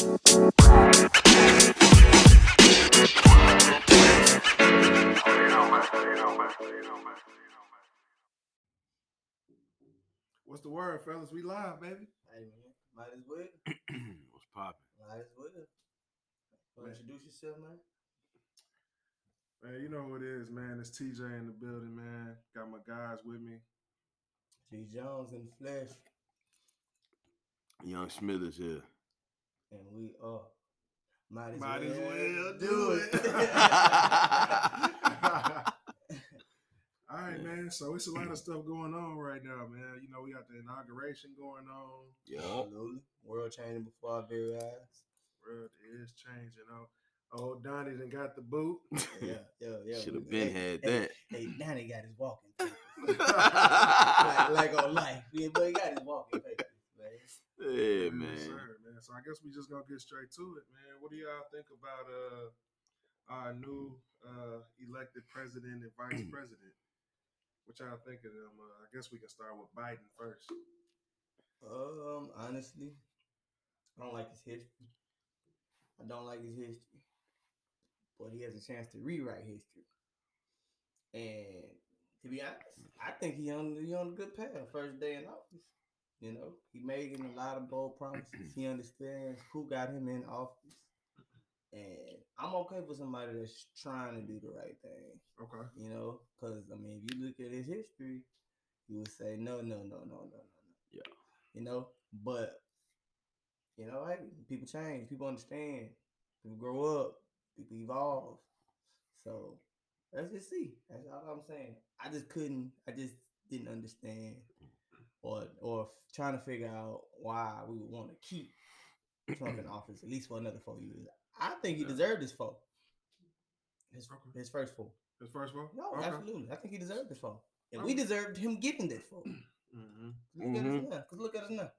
What's the word, fellas? We live, baby. Hey man, might as well. What's popping? Might as well. Wanna Man. introduce yourself, man? Man, you know who it is, man. It's TJ in the building, man. Got my guys with me. G Jones in the flesh, Young Smithers here. And we are. Might as Might well, as well do do it. it. All right, man. So it's a lot of stuff going on right now, man. You know, we got the inauguration going on. Yeah, Absolutely. World changing before our very eyes. World is changing. Oh, old Donnie done got the boot. Yeah, yeah, yeah. Should have been hey, had hey, that. Hey, Danny got his walking like, like on life. Yeah, but he got his walking papers, man. yeah, Yes, man. sir, man. So I guess we just gonna get straight to it, man. What do y'all think about uh our new uh elected president and vice president? What y'all think of them? Uh, I guess we can start with Biden first. Um, honestly, I don't like his history. I don't like his history. But he has a chance to rewrite history. And to be honest, I think he on he on a good path. First day in office. You know, he made a lot of bold promises. He understands who got him in office. And I'm okay with somebody that's trying to do the right thing Okay. you know, because I mean, if you look at his history, you would say no, no, no, no, no, no, no. Yeah. You know, but you know, hey, people change, people understand, people grow up, people evolve. So let's just see. That's all I'm saying. I just couldn't. I just didn't understand, or or trying to figure out why we would want to keep Trump in office at least for another four years. I think he Yeah. deserved his four. His, Okay. his first four. His first vote? No, okay. absolutely. I think he deserved his phone. And we Okay. deserved him getting this phone. Mm-hmm. Look at us Mhm. now. Cause look at us now.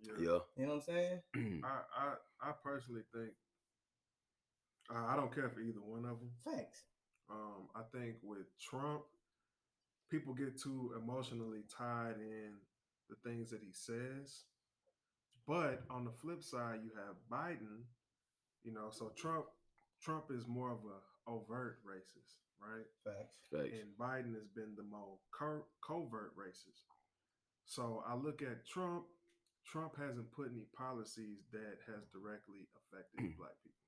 Yeah. Yeah. You know what I'm saying? I, I I personally think uh, I don't care for either one of them. Facts. Um, I think with Trump, people get too emotionally tied in the things that he says. But on the flip side, you have Biden. You know, so Trump Trump is more of a overt racist, right? Facts. Facts. and Biden has been the more co- covert racist. So I look at Trump. Trump hasn't put any policies that has directly affected black people.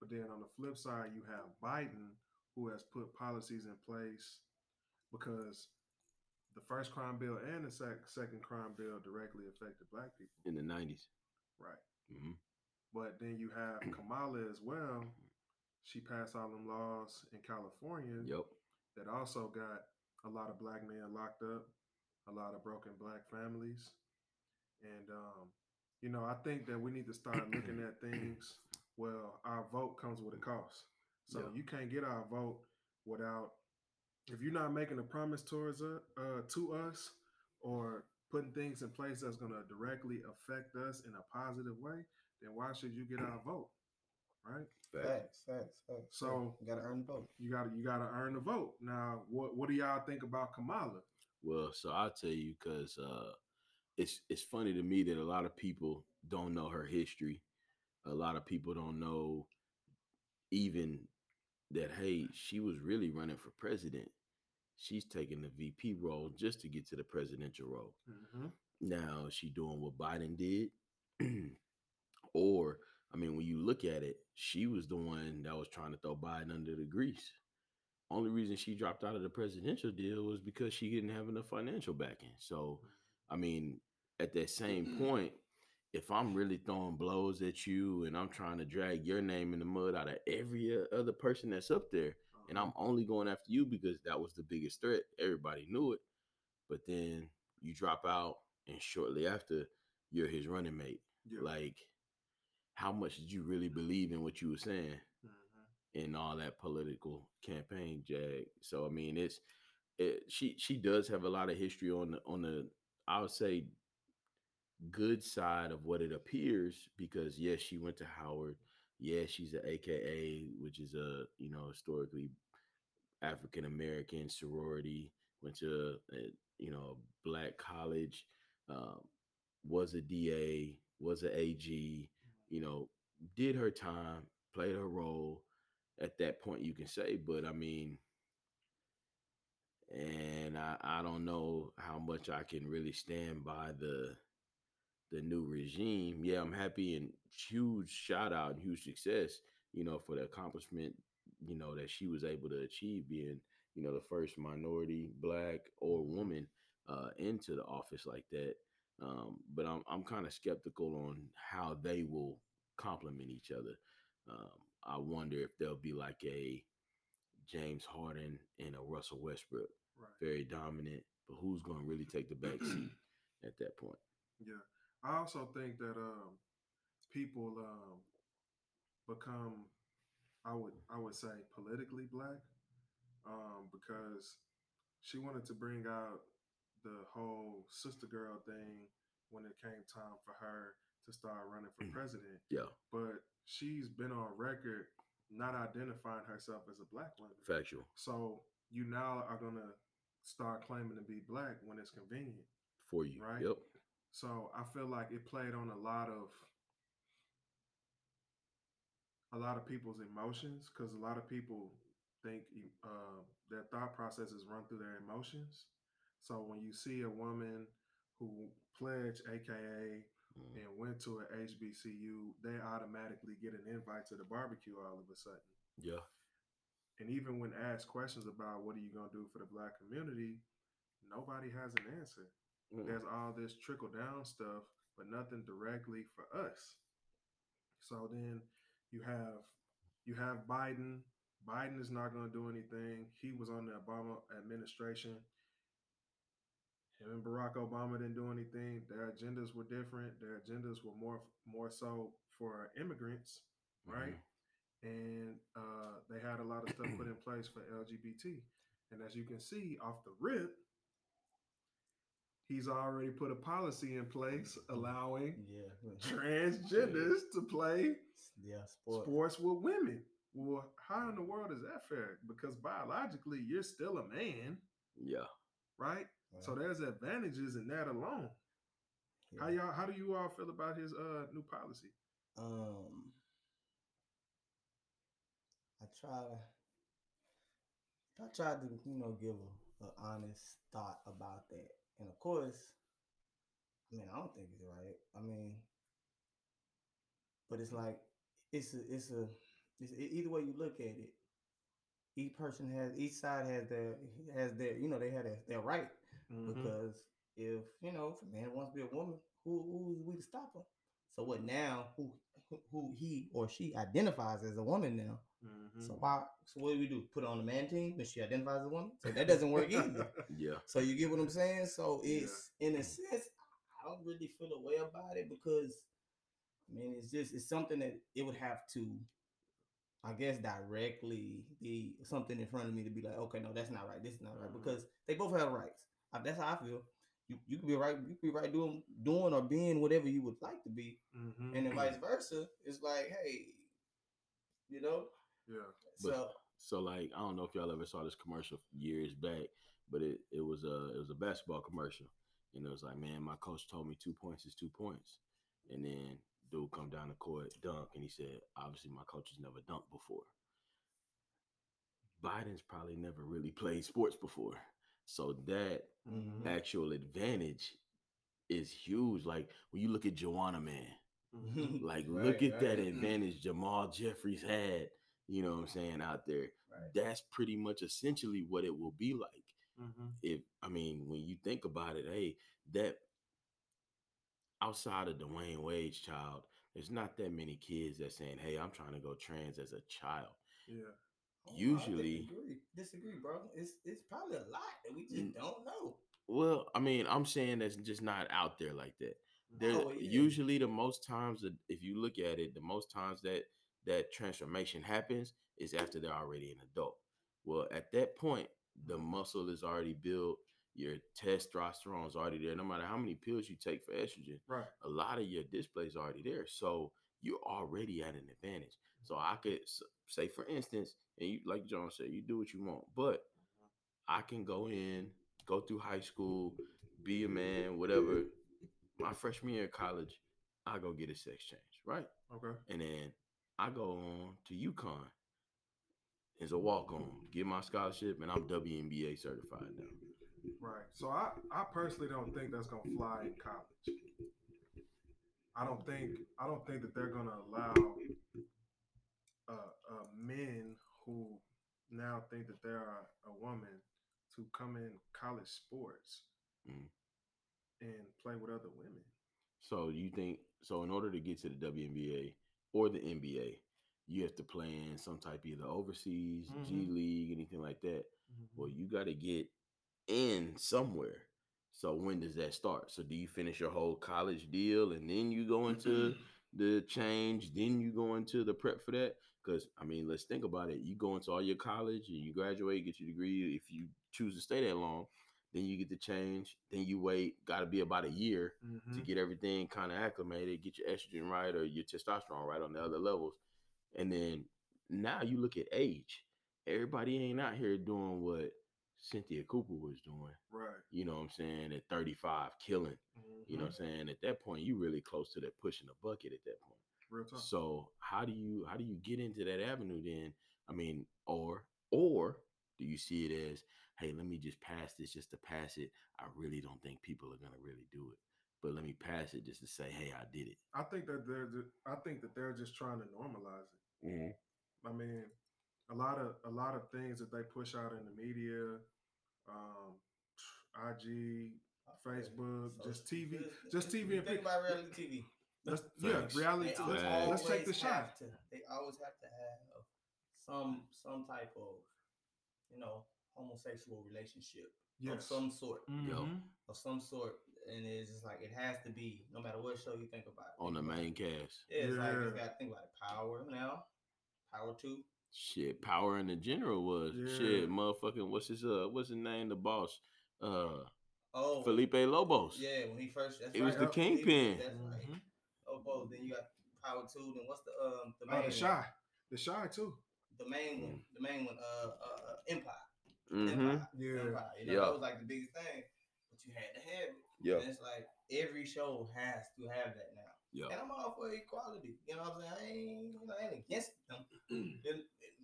But then on the flip side, you have Biden who has put policies in place because the first crime bill and the sec- second crime bill directly affected black people. In the 90s. Right. hmm But then you have Kamala as well. She passed all them laws in California Yep. that also got a lot of black men locked up, a lot of broken black families. And um, you know, I think that we need to start looking at things. Well, our vote comes with a cost. So Yeah. you can't get our vote without if you're not making a promise towards us uh, to us or putting things in place that's going to directly affect us in a positive way, then why should you get our vote? Right? Facts. Facts. Facts. Facts. So- you gotta earn the vote. You got to you got to earn the vote. Now, what what do y'all think about Kamala? Well, so I'll tell you because uh, it's it's funny to me that a lot of people don't know her history. A lot of people don't know even that hey, she was really running for president. She's taking the VP role just to get to the presidential role. Mm-hmm. Now is she doing what Biden did? or I mean, when you look at it, she was the one that was trying to throw Biden under the grease. Only reason she dropped out of the presidential deal was because she didn't have enough financial backing. So, I mean, at that same point, if I'm really throwing blows at you and I'm trying to drag your name in the mud out of every uh, other person that's up there, and I'm only going after you because that was the biggest threat. Everybody knew it. But then you drop out, and shortly after, you're his running mate. yeah. Like, how much did you really believe in what you were saying Mhm. in all that political campaign, Jag? So I mean, it's it, she she does have a lot of history on the on the I would say good side of what it appears because yes, she went to Howard. Yes, she's an AKA, which is a you know historically African American sorority. Went to a, you know a black college. Um, was a DA. Was an AG. you know, did her time, played her role. At that point, you can say, but I mean, and I, I don't know how much I can really stand by the the new regime. Yeah, I'm happy and huge shout out and huge success, you know, for the accomplishment, you know, that she was able to achieve being, you know, the first minority, black or woman uh, into the office like that. Um, but I'm I'm kind of skeptical on how they will complement each other. Um, I wonder if there'll be like a James Harden and a Russell Westbrook, Right. very dominant, but who's going to really take the back seat at that point? Yeah. I also think that um people um become I would I would say politically black um because she wanted to bring out the whole sister girl thing when it came time for her to start running for Mm. president Yeah, but she's been on record not identifying herself as a black woman factual so you now are going to start claiming to be black when it's convenient for you. Right. Yep. So I feel like it played on a lot of a lot of people's emotions because a lot of people think uh, their thought processes run through their emotions. So when you see a woman who pledged AKA Mm. and went to a HBCU, they automatically get an invite to the barbecue all of a sudden. Yeah. And even when asked questions about what are you going to do for the black community, nobody has an answer Mm. there's all this trickle down stuff, but nothing directly for us. So then you have you have Biden. Biden is not going to do anything. He was on the Obama administration. Him and Barack Obama didn't do anything. Their agendas were different. Their agendas were more more so for immigrants, right? And uh, they had a lot of stuff put in place for LGBT. And as you can see off the rip, he's already put a policy in place allowing Yeah. transgenders to play Yeah. Sport. sports with women. Well, how in the world is that fair? Because biologically, you're still a man, Yeah. right? So there's advantages in that alone. How y'all? How do you all feel about his uh new policy? Um, I try to, I tried to, you know, give a, a honest thought about that, and of course, I mean, I don't think it's right. I mean, but it's like it's a, it's a, it's either way you look at it. Each person has, each side has their has their, you know, they have their, their right Mhm. because if you know if a man wants to be a woman, who who is we to stop him? So what now? Who- who he or she identifies as a woman now? Mhm. So why? So what do we do? Put on the man team and she identifies as a woman? So that doesn't work either. Yeah. So you get what I'm saying? So Yeah. it's in a sense, I don't really feel a way about it because I mean it's just it's something that it would have to, I guess, directly be something in front of me to be like, okay, no, that's not right. This is not right Mhm. because they both have rights. That's how I feel. You, you could be right. You could be right doing doing or being whatever you would like to be, Mhm. and then vice versa. It's like, hey, you know. Yeah. But- So So like I don't know if y'all ever saw this commercial years back, but it, it was a it was a basketball commercial. And it was like, man, my coach told me two points is two points. And then dude come down the court, dunk, and he said, obviously my coach has never dunked before. Biden's probably never really played sports before. So that Mhm. actual advantage is huge. Like when you look at Joanna Man, like Right, look at that advantage Jamal Jeffries had, you know what I'm saying, out there. Right. That's pretty much essentially what it will be like. Mhm. If I mean, when you think about it, hey, that outside of Dwyane Wade's child, there's not that many kids that saying, Hey, I'm trying to go trans as a child. Yeah. Oh, Usually- disagree. disagree, bro. It's it's probably a lot that we just don't know. Well, I mean, I'm saying that's just not out there like that. There, Oh, yeah. usually the most times that if you look at it, the most times that that transformation happens is after they're already an adult. Well, at that point, the mm-hmm. muscle is already built, your testosterone is already there. No matter how many pills you take for estrogen, Right. a lot of your display is already there. So you're already at an advantage. Mm-hmm. So I could say, for instance, and you like John said, you do what you want, but mm-hmm. I can go in, go through high school, be a man, whatever. My freshman year of college, I go get a sex change, right? Okay. And then I go on to UConn as a walk on, get my scholarship, and I'm WNBA certified now. Right. So I, I personally don't think that's gonna fly in college. I don't think I don't think that they're gonna allow uh, uh, men who now think that they're a, a woman to come in college sports Mhm. and play with other women. So you think so? In order to get to the WNBA or the NBA, you have to play in some type either overseas, G Mhm. League, anything like that. Well, you got to get in somewhere. So when does that start? So do you finish your whole college deal and then you go into the change, then you go into the prep for that? Because I mean, let's think about it. You go into all your college and you graduate, get your degree. If you choose to stay that long, then you get the change. Then you wait. Got to be about a year Mhm. to get everything kind of acclimated, get your estrogen right or your testosterone right on the other levels. And then now you look at age. Everybody ain't out here doing what Cynthia Cooper was doing. Right. You know what I'm saying? At 35, killing. You know what I'm saying? At that point, you really close to that pushing the bucket at that point. Real talk. So how do you how do you get into that avenue then? I mean, or or do you see it as, hey, let me just pass this just to pass it? I really don't think people are gonna really do it. But let me pass it just to say, hey, I did it. I think that they're ju- I think that they're just trying to normalize it. Mm-hmm. I mean, a lot of a lot of things that they push out in the media, um, IG, Facebook, So just TV, just- just TV and think pic- about reality TV. Let's, yeah, reality. They Let's, Facts. let's take the always shot. to- they always have to have some some type of, you know, homosexual relationship of some sort, Mhm. of some sort, and it's just like it has to be, no matter what show you think about. On the main cast. Yeah, it's like it's Yeah. got think about it. Power now, Power Two. Shit, power in the general was Yeah. shit, motherfucking what's his uh what's his name? The boss. Uh Oh, Felipe Lobos. Yeah, when he first. That's It was the kingpin. That's right. Mhm. Oh, both. Then you got Power Two. Then what's the um the main Oh, the one? shy, the shy too. The main one. The main one. Uh, uh, uh Empire. Mm-hmm. Empire. Yeah. Empire. You know, Yeah. that was like the biggest thing. But you had to have it. Yeah. And it's like every show has to have that now. Yeah. And I'm all for equality. You know what I'm saying? I ain't, you know, I ain't against them. in, in,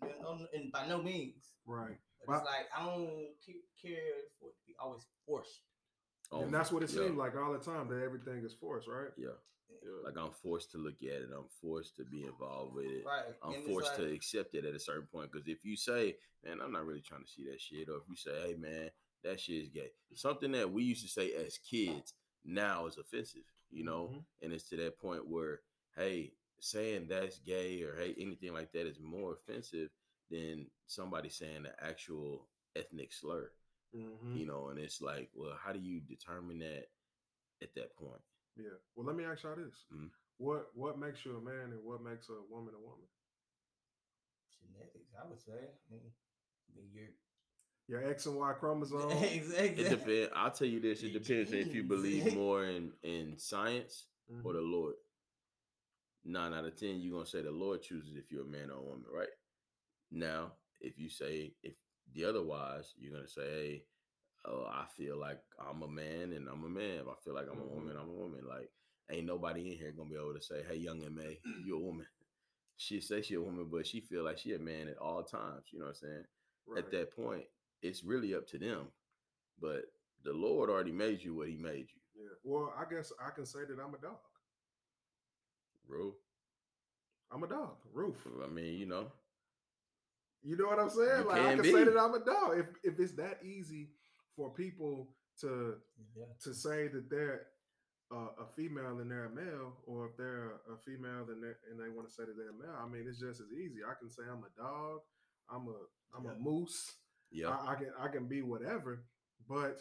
in, in, by no means. Right. But Well- it's like I don't care for it to be always forced. Oh, and that's what it Oh, yeah. seems like all the time that everything is forced, right? Yeah. Yeah. Like I'm forced to look at it. I'm forced to be involved with it. Right. I'm And forced to accept it at a certain point. Because if you say, man, I'm not really trying to see that shit, or if you say, hey, man, that shit is gay, something that we used to say as kids now is offensive, you know? Mhm. And it's to that point where, hey, saying that's gay or hey, anything like that is more offensive than somebody saying the actual ethnic slur, Mhm. you know? And it's like, well, how do you determine that at that point? Yeah. Well, let me ask y'all this: Mhm. What what makes you a man, and what makes a woman a woman? genetics, I would say. I mean, I mean you're Your X and Y chromosome. exactly. It depends. I'll tell you this. It depends if you believe more in in science Mhm. or the Lord. Nine out of ten, you're gonna say the Lord chooses if you're a man or a woman, right? Now, if you say if the otherwise, you're gonna say, hey, oh, I feel like I'm a man and I'm a man. If I feel like I'm a woman, mm-hmm. I'm a woman. Like, ain't nobody in here gonna be able to say, hey, young M.A., you a woman. She say she a woman, but she feel like she a man at all times. You know what I'm saying? Right. At that point, it's really up to them. But the Lord already made you what He made you, Yeah. Well, I guess I can say that I'm a dog. bro. I'm a dog. Roof. I mean, you know, You know what I'm saying? You like I can can say that I'm a dog. If if it's that easy for people to yeah. to say that they're uh, a female and they're a male, or if they're a female and they and they want to say that they're a male, I mean, it's just as easy. I can say I'm a dog. I'm a I'm Yeah. a moose. yeah, I, I can I can be whatever, but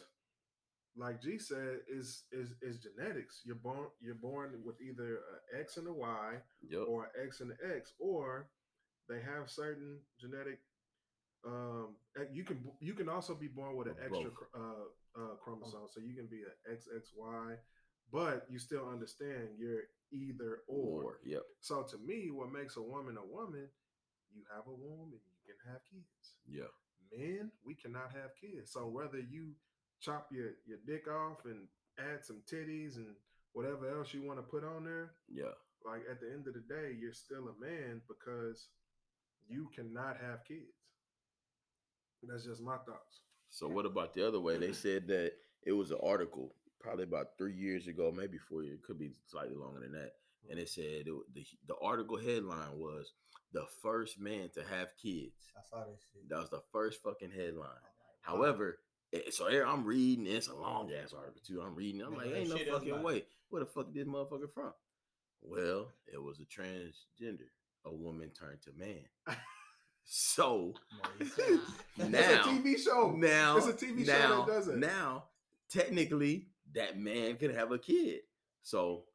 like G said, is is is genetics. You're born you're born with either an X and a Y yep, or an X and an X, or they have certain genetic. Um, eh, you can you can also be born with an extra uh, uh, chromosome, so you can be an XXY, but you still understand you're either or. or yep, So to me, what makes a woman a woman, you have a womb and you can have kids yeah, men, we cannot have kids. So whether you chop your, your dick off and add some titties and whatever else you want to put on there, Yeah. like at the end of the day, you're still a man because you cannot have kids. That's just my thoughts. So what about the other way? They said that it was an article probably about three years ago, maybe four years, could be slightly longer than that. And it said it, the the article headline was the first man to have kids. I saw that shit. That was the first fucking headline. I'm However, eh, so here I'm reading. It's a long ass article too. I'm reading. I'm like, ain't no fucking way. Where the fuck did this motherfucker from? Well, it was a transgender. A woman turned to man. So wow. No, you said- Now- it's a TV show. now, it's a TV show now, that does it. Now, technically, that man could have a kid. So,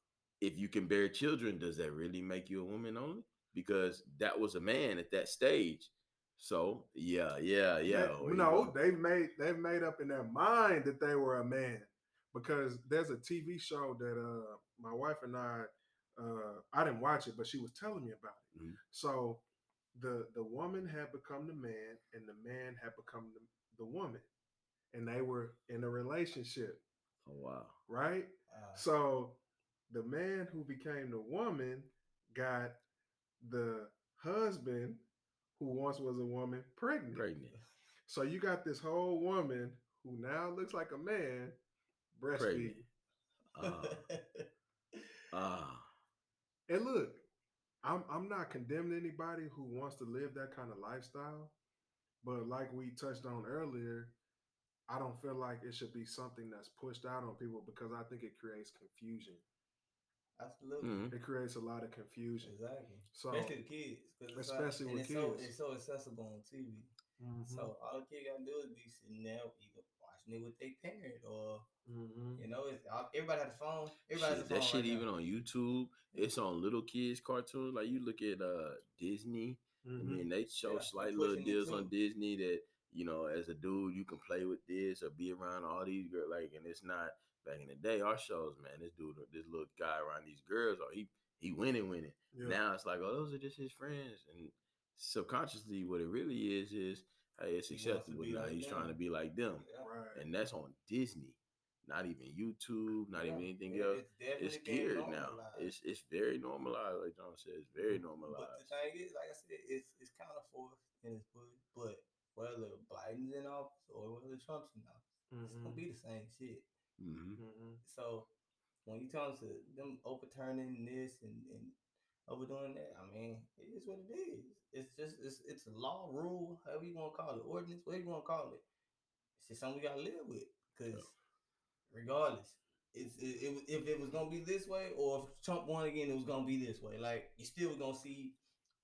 if you can bear children, does that really make you a woman only? Because that was a man at that stage. So, yeah, yeah, yeah. They- there no, go. they've made they've made up in their mind that they were a man because there's a TV show that uh my wife and I uh I didn't watch it, but she was telling me about it. Mhm. So the the woman had become the man and the man had become the, the woman and they were in a relationship, Oh wow. right? Uh, So the man who became the woman got the husband who once was a woman pregnant. Pregnant. So you got this whole woman who now looks like a man breastfeeding. Pregnant. Ah. ah. And look, I'm I'm not condemning anybody who wants to live that kind of lifestyle, but like we touched on earlier, I don't feel like it should be something that's pushed out on people because I think it creates confusion. Absolutely. Mhm. It creates a lot of confusion. Exactly. So especially the kids. 'cause it's Especially and with it's So, kids. it's so accessible on TV. Mhm, So all the kid gotta do is be sitting there either watching it with their parent or mhm. you know, it's everybody had a phone. Everybody has Shit, a phone. that shit right even now. on YouTube. It's on little kids cartoons. Like you look at uh Disney. I Mhm. mean, they show Yeah, slight little deals on Disney that you know, as a dude, you can play with this or be around all these girls. Like, and it's not back in the day. Our shows, man, this dude, this little guy around these girls, or he he winning, winning. Yeah. Now it's like, oh, those are just his friends, and subconsciously, what it really is is, hey, it's He acceptable be now. like He's trying to be like them, right. and that's on Disney, not even YouTube, not Yeah. even anything Yeah, else. It's, It's geared now. It's it's very normalized, like John said. It's very normalized. But the normalized. thing is, like I said, it's it's kind of forced and it's pushed. But whether Biden's in office or whether Trump's in office, it's gonna Mhm, be the same shit. hmm mhm. So when you come to them overturning this and, and overdoing that, I mean, it is what it is. It's just it's it's a law, rule, however you want to call it, ordinance, whatever you want to call it. It's just something we gotta live with. Because regardless, it's it, it, if it was gonna be this way, or if Trump won again, it was gonna be this way. Like you still gonna see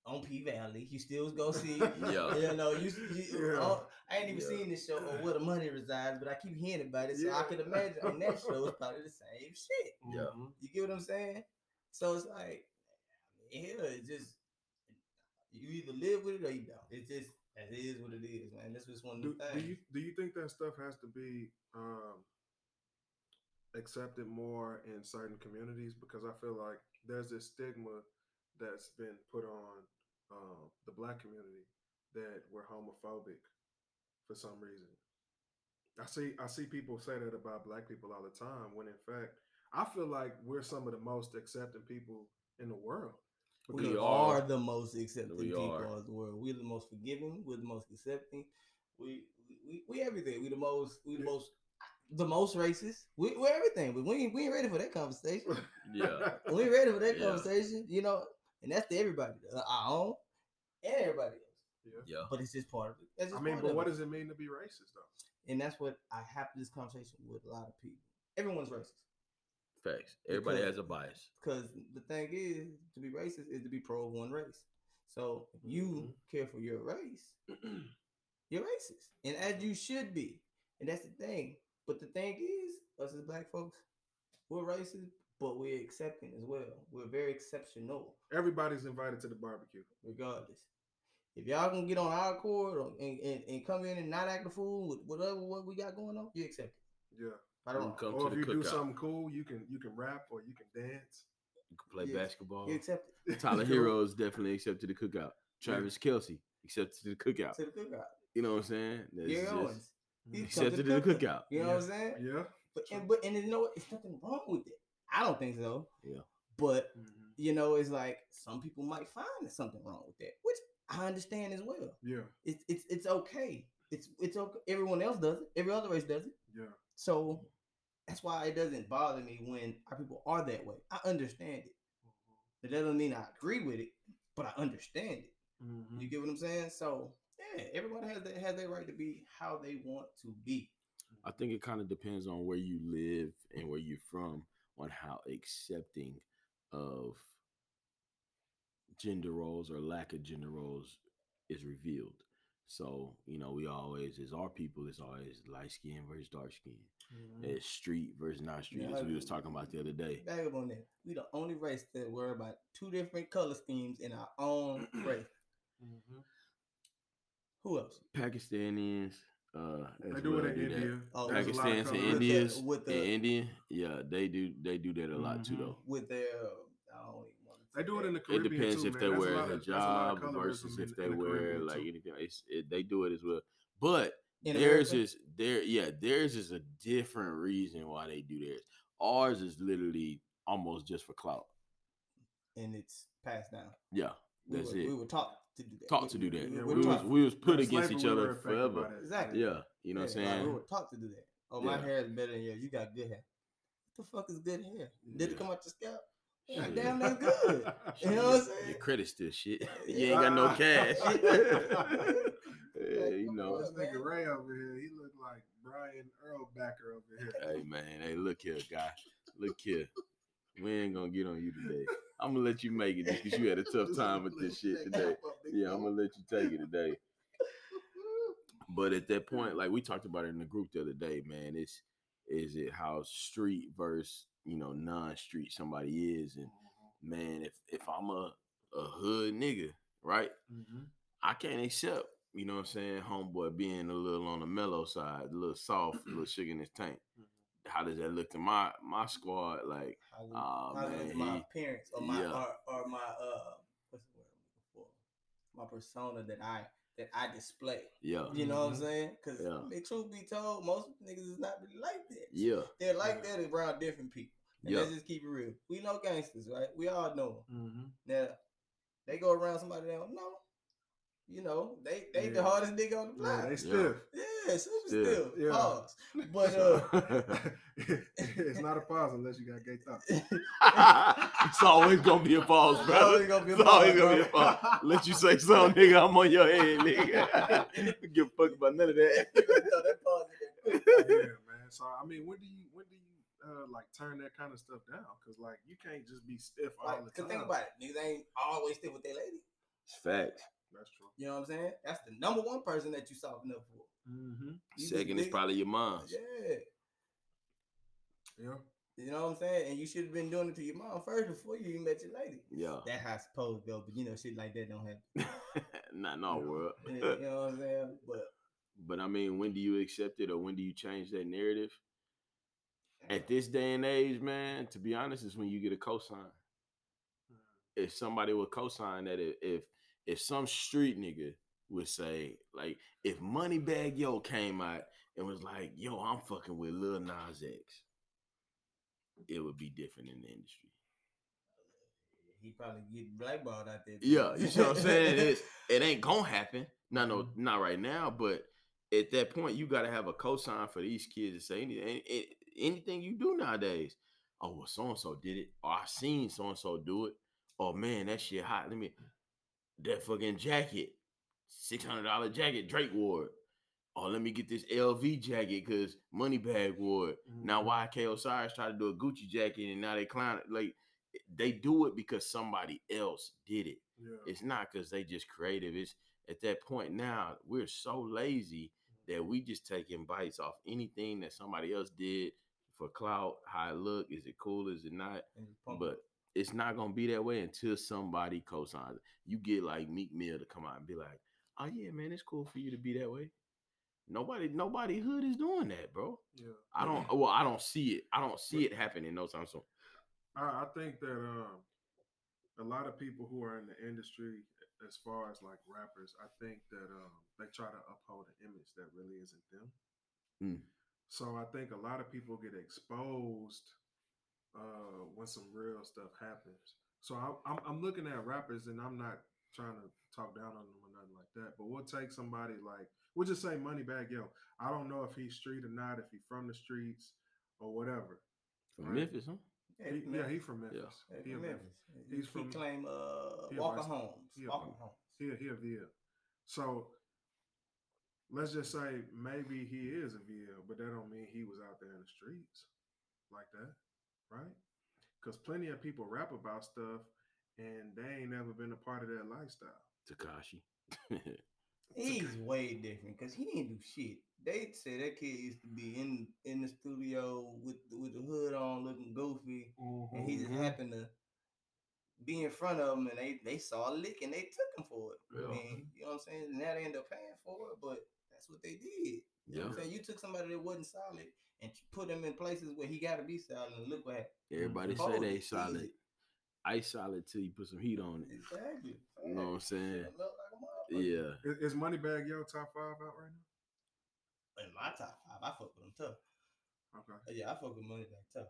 on P Valley, you still gonna see. Yeah. You know, you, you Yeah. oh, I ain't even Yeah. seen this show or where the money resides, but I keep hearing about it, so I Yeah. could imagine on that show it's probably the same shit. Yeah. Mhm. You get what I'm saying? So it's like, yeah, it just you either live with it or you don't. It's just it is what it is, man. That's just one Do, do you do you think that stuff has to be um, accepted more in certain communities? Because I feel like there's this stigma that's been put on um, the black community that we're homophobic for some reason. I see I see people say that about black people all the time when in fact I feel like we're some of the most accepting people in the world. We, We are, are. the most accepting people are. of the world. We're the most forgiving. We're the most accepting. We we, we everything. We the most. We the Yeah. most. The most racist. We, we're everything, but we ain't, we ain't ready for that conversation. Yeah. we ain't ready for that Yeah. conversation. You know, and that's to everybody, uh, our own and everybody else. yeah. Yeah. But it's just part of it. That's I mean, but what it. does it mean to be racist though? And that's what I have this conversation with a lot of people. Everyone's racist. Facts. Everybody Because- has a bias. Because the thing is, to be racist is to be pro one race. So if you mm-hmm. care for your race, you're racist. And as you should be. And that's the thing. But the thing is, us as black folks, we're racist, but we're accepting as well. We're very exceptional, Everybody's invited to the barbecue. regardless. If y'all gonna get on our accord and, and, and come in and not act a fool with whatever what we got going on, you accept it. Yeah. Right or You wrong. come or to if the you do something cool, you can you can rap or you can dance. You can play Yeah. basketball. You accept it. Tyler Herro's definitely accepted the cookout. Travis Kelce accepted the cookout. To the cookout. You know what I'm saying? That's Gary just- Owens. He's come to accepted the cookout. You know what I'm saying? Yeah. But and but and you know? It's nothing wrong with it. I don't think so. Yeah. But Mhm. you know, it's like some people might find something wrong with that, which I understand as well. Yeah, It's it's it's okay. It's it's okay. Everyone else does it. Every other race does it. yeah. So that's why it doesn't bother me when our people are that way. I understand it. It doesn't mean I agree with it, but I understand it. Mhm. You get what I'm saying? So yeah, everybody has that has their right to be how they want to be. I think it kind of depends on where you live and where you're from on how accepting of gender roles or lack of gender roles is revealed. So, you know, we always, as our people, it's always light skin versus dark skin. Mhm. It's street versus not street. Yeah, That's what we was talking about the other day. Back up on that. We the only race that worry about two different color schemes in our own race. Mhm. Who else? Pakistanians, uh, They as do well it in do. India. Oh, There's a lot of Pakistans and colors. With the- Indians with the- and Indian, yeah, they do they do that a lot too Mhm. though. With their, I don't even. They do it in the It Caribbean depends too, if man. they That's a wear a of- that's a lot of hijab versus if they the wear Caribbean, like too. anything. It's, it, they do it as well, but In theirs America? is there. Yeah, theirs is a different reason why they do theirs. Ours is literally almost just for clout. and it's passed down. Yeah, We that's were, it. We were taught to do that. Taught We- to do that. We, Yeah, we we were was we was put During against each other affected forever. that. Exactly. Yeah, you know what I'm yeah, like, saying. we were taught to do that. Oh, my Yeah. hair is better than yours. You got good hair. What the fuck is good hair? Did Yeah. it come out your scalp? Yeah. Damn, that's good. You know what I'm saying? Your credit still shit. you ain't got no cash. yeah, you know. This nigga Ray over here, he look like Brian Urlacher over here. Hey man, hey look here, guy. Look here. We ain't gonna get on you today. I'm gonna let you make it because you had a tough time with this shit today. Yeah, I'm gonna let you take it today. But at that point, like we talked about it in the group the other day, man, it's is it how street versus you know non-street somebody is, and man, if if I'm a a hood nigga, right, Mhm. I can't accept, you know what I'm saying, homeboy being a little on the mellow side, a little soft, a little sugar in his tank. How does that look to my my squad? Like, How we- oh how man, was my he, appearance or my yeah. or, or my uh what's the word I'm for? My persona that I that I display. yeah, You know what I'm Mhm. saying? Because Yeah. I mean, truth be told, most niggas is not really like that. yeah, They're like Yeah. that around different people. And yeah, let's just keep it real. We know gangsters, right? We all know them. Mhm. Now, they go around somebody they don't know. You know, they they the hardest nigga on the Yeah, block. they Yeah, stiff. super Still, still. yeah. Pause. But uh it's not a pause unless you got gay thoughts. it's always gonna be a pause, It's brother. always gonna be a It's always gonna be a pause. Let you say something, nigga. I'm on your head, nigga. Give a fuck about none of that. You gonna throw that pause in there quick. yeah, man. So I mean, when do you when do you uh, like turn that kind of stuff down? Because like you can't just be stiff all Like, the cause time. think about it, niggas ain't always still with their lady. It's facts. That's true. You know what I'm saying? That's the number one person that you soften up for. Mm-hmm. Second is probably your mom. Yeah. Yeah. You know what I'm saying? And you should have been doing it to your mom first before you even met your lady. Yeah. That's how it's supposed to go, but you know, shit like that don't happen. Not in our world. You know what I'm saying? But But I mean, when do you accept it or when do you change that narrative? At this day and age, man, to be honest, is when you get a cosign. If somebody would cosign that if if, if some street nigga would say, like, if Moneybagg Yo came out and was like, yo, I'm fucking with Lil Nas X, it would be different in the industry. he probably get blackballed out there. Yeah, you see what I'm saying? It's, it ain't gonna happen. Not no, mm-hmm. not right now. But at that point, you gotta have a cosign for these kids to say anything. Anything you do nowadays. Oh, well, so and so did it. Or I seen so and so do it. Oh man, that shit hot. Let me that fucking jacket, six hundred dollar jacket Drake wore. Oh, let me get this LV jacket because Moneybagg wore it. Now, Mhm. why K Osiris tried to do a Gucci jacket and now they clown it? Like they do it because somebody else did it. Yeah. It's not because they just creative. It's at that point now we're so lazy that we just taking bites off anything that somebody else did for clout. How it look? Is it cool? Is it not? And just pump But it's not gonna be that way until somebody cosigns. it. You get like Meek Mill to come out and be like, "Oh yeah, man, it's cool for you to be that way." Nobody, nobody hood is doing that, bro. Yeah. I don't. Well, I don't see it. I don't see it happening no time soon. I, I think that um, a lot of people who are in the industry, as far as like rappers, I think that um, they try to uphold an image that really isn't them. Mm. So I think a lot of people get exposed uh, when some real stuff happens. So I, I'm I'm looking at rappers, and I'm not trying to talk down on them or nothing like that. But we'll take somebody like we'll just say money Moneybagg Yo. I don't know if he's street or not, if he's from the streets or whatever. From Right. Memphis, huh? He, from yeah, Memphis. he from Memphis. Yeah, He, from a Memphis. He's he from- claim uh he Walker Vice- Homes. he a Walker Vice- Homes. he, he a VL. So let's just say maybe he is a VL, but that don't mean he was out there in the streets like that, right? Because plenty of people rap about stuff and they ain't never been a part of that lifestyle. Tekashi. He's way different because he didn't do shit. They say that kid used to be in in the studio with with the hood on, looking goofy, and he just Mhm. happened to be in front of them, and they they saw a lick and they took him for it. Yeah. I mean, you know what I'm saying? And now they end up paying for it, but that's what they did. You know what I'm Yeah. saying? You took somebody that wasn't solid and you put him in places where he got to be solid, and look what happened. Everybody say Hold they solid. easy. Ice solid till you put some heat on it. Exactly. You know what I'm saying? Like. Yeah. Is, is Moneybagg Yo top five out right now? In my top five, I fuck with him tough. Okay. Uh, yeah, I fuck with Moneybagg tough.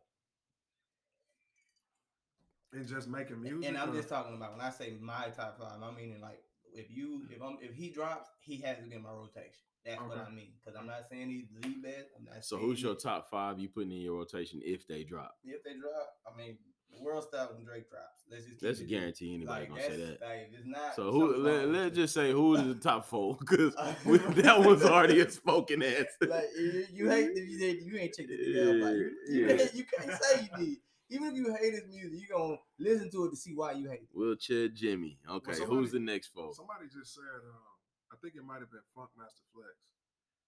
And just making music. And I'm or- just talking about when I say my top five, I'm meaning like if you if I'm if he drops, he has to be in my rotation. That's what I mean. Because I'm not saying he's the best. I'm not So saying who's he- your top five you putting in your rotation if they drop? if they drop? I mean, the world style when Drake drops. Let's just keep Let's it- guarantee anybody like, gonna say that. Like, it's not, So who? let, let's just say who's the top four because that one's already a spoken answer. like you, you hate if you did you ain't checked the nigga out. Like, you, you, Yeah. you can't say you did. Even if you hate his music, you gonna listen to it to see why you hate it. Wheelchair Jimmy. Okay, somebody- who's the next four? Somebody just said, um, I think it might have been Funkmaster Flex,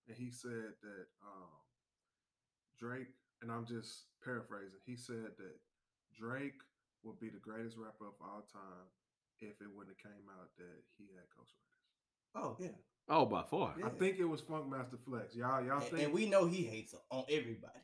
and he said that um, Drake, and I'm just paraphrasing, he said that Drake would be the greatest rapper of all time if it wouldn't have came out that he had ghostwriters. Oh yeah, Oh, by far. Yeah. I think it was Funkmaster Flex. Y'all, y'all and, think? and we know he hates on everybody.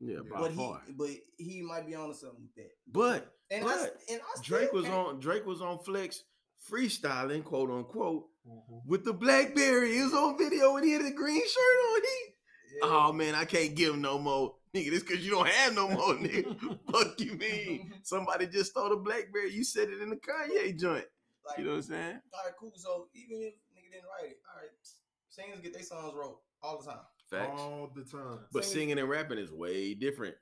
Yeah, Yeah. by but far. he but he might be on to something with that. But And I But and I Drake was on Drake was on Flex freestyling, quote unquote, Mhm. with the Blackberry. He was on video when he had a green shirt on. He Yeah. Oh man, I can't give him no more. Nigga, this cause you don't have no more, nigga. Fuck you mean? Somebody just stole the Blackberry. You said it in the Kanye joint. like, You know what I'm saying? all right, cool. So even if nigga didn't write it, all right, singers get their songs wrote all the time. Facts. all the time. But singers- singing and rapping is way different.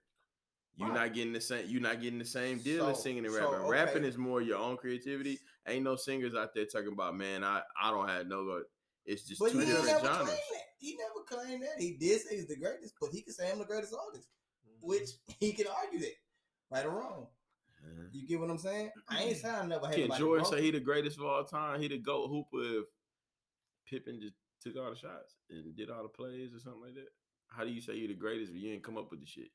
You're Right. not getting the same. You're not getting the same deal as singing and so, rapping. Rapping is more your own creativity. Ain't no singers out there talking about, man, I I don't have no. It's just But two he ain't different never genres. claimed that. He never claimed that. He did say he's the greatest, but he can say I'm the greatest artist, Mm-hmm. which he can argue that, right or wrong. Uh, You get what I'm saying? I ain't saying I never had Can nobody Jordan broke say he the greatest of all time? He the GOAT hooper if Pippen just took all the shots and did all the plays or something like that? How do you say you're the greatest if you ain't come up with the shit?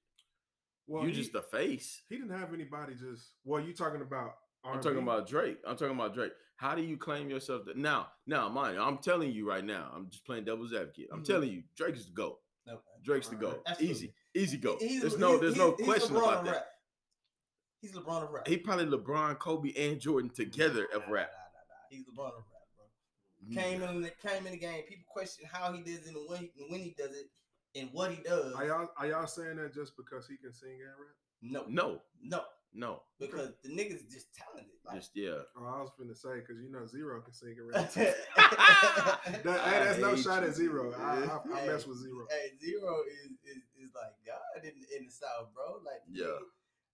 Well, you he, just the face. he didn't have anybody just. Well, you talking about? I'm talking about Drake. I'm talking about Drake. How do you claim yourself that now? Now, mind you, I'm telling you right now. I'm just playing devil's advocate. I'm Mhm. telling you, Drake is the GOAT. Okay. Drake's the Alright. GOAT. Absolutely. Easy, easy go. He's- There's no, he's- there's no he's- he's question LeBron about that. rap. He's LeBron of rap. He probably LeBron, Kobe, and Jordan together Nah, of nah, rap. nah, nah, nah. He's LeBron of rap, bro. Came in, the, came in the game. People question how he does it and when he, when he does it and what he does. Are y'all are y'all saying that just because he can sing and rap? no, No, no, no, because the niggas just talented. Like, just yeah. Oh, I was finna say because you know Z-Ro can sing and rap. too. hey, That, hey, that's no shot you. at Z-Ro. I, I, I Hey, mess with Z-Ro. Hey, Z-Ro is, is is like God in in the South, bro. Like Yeah.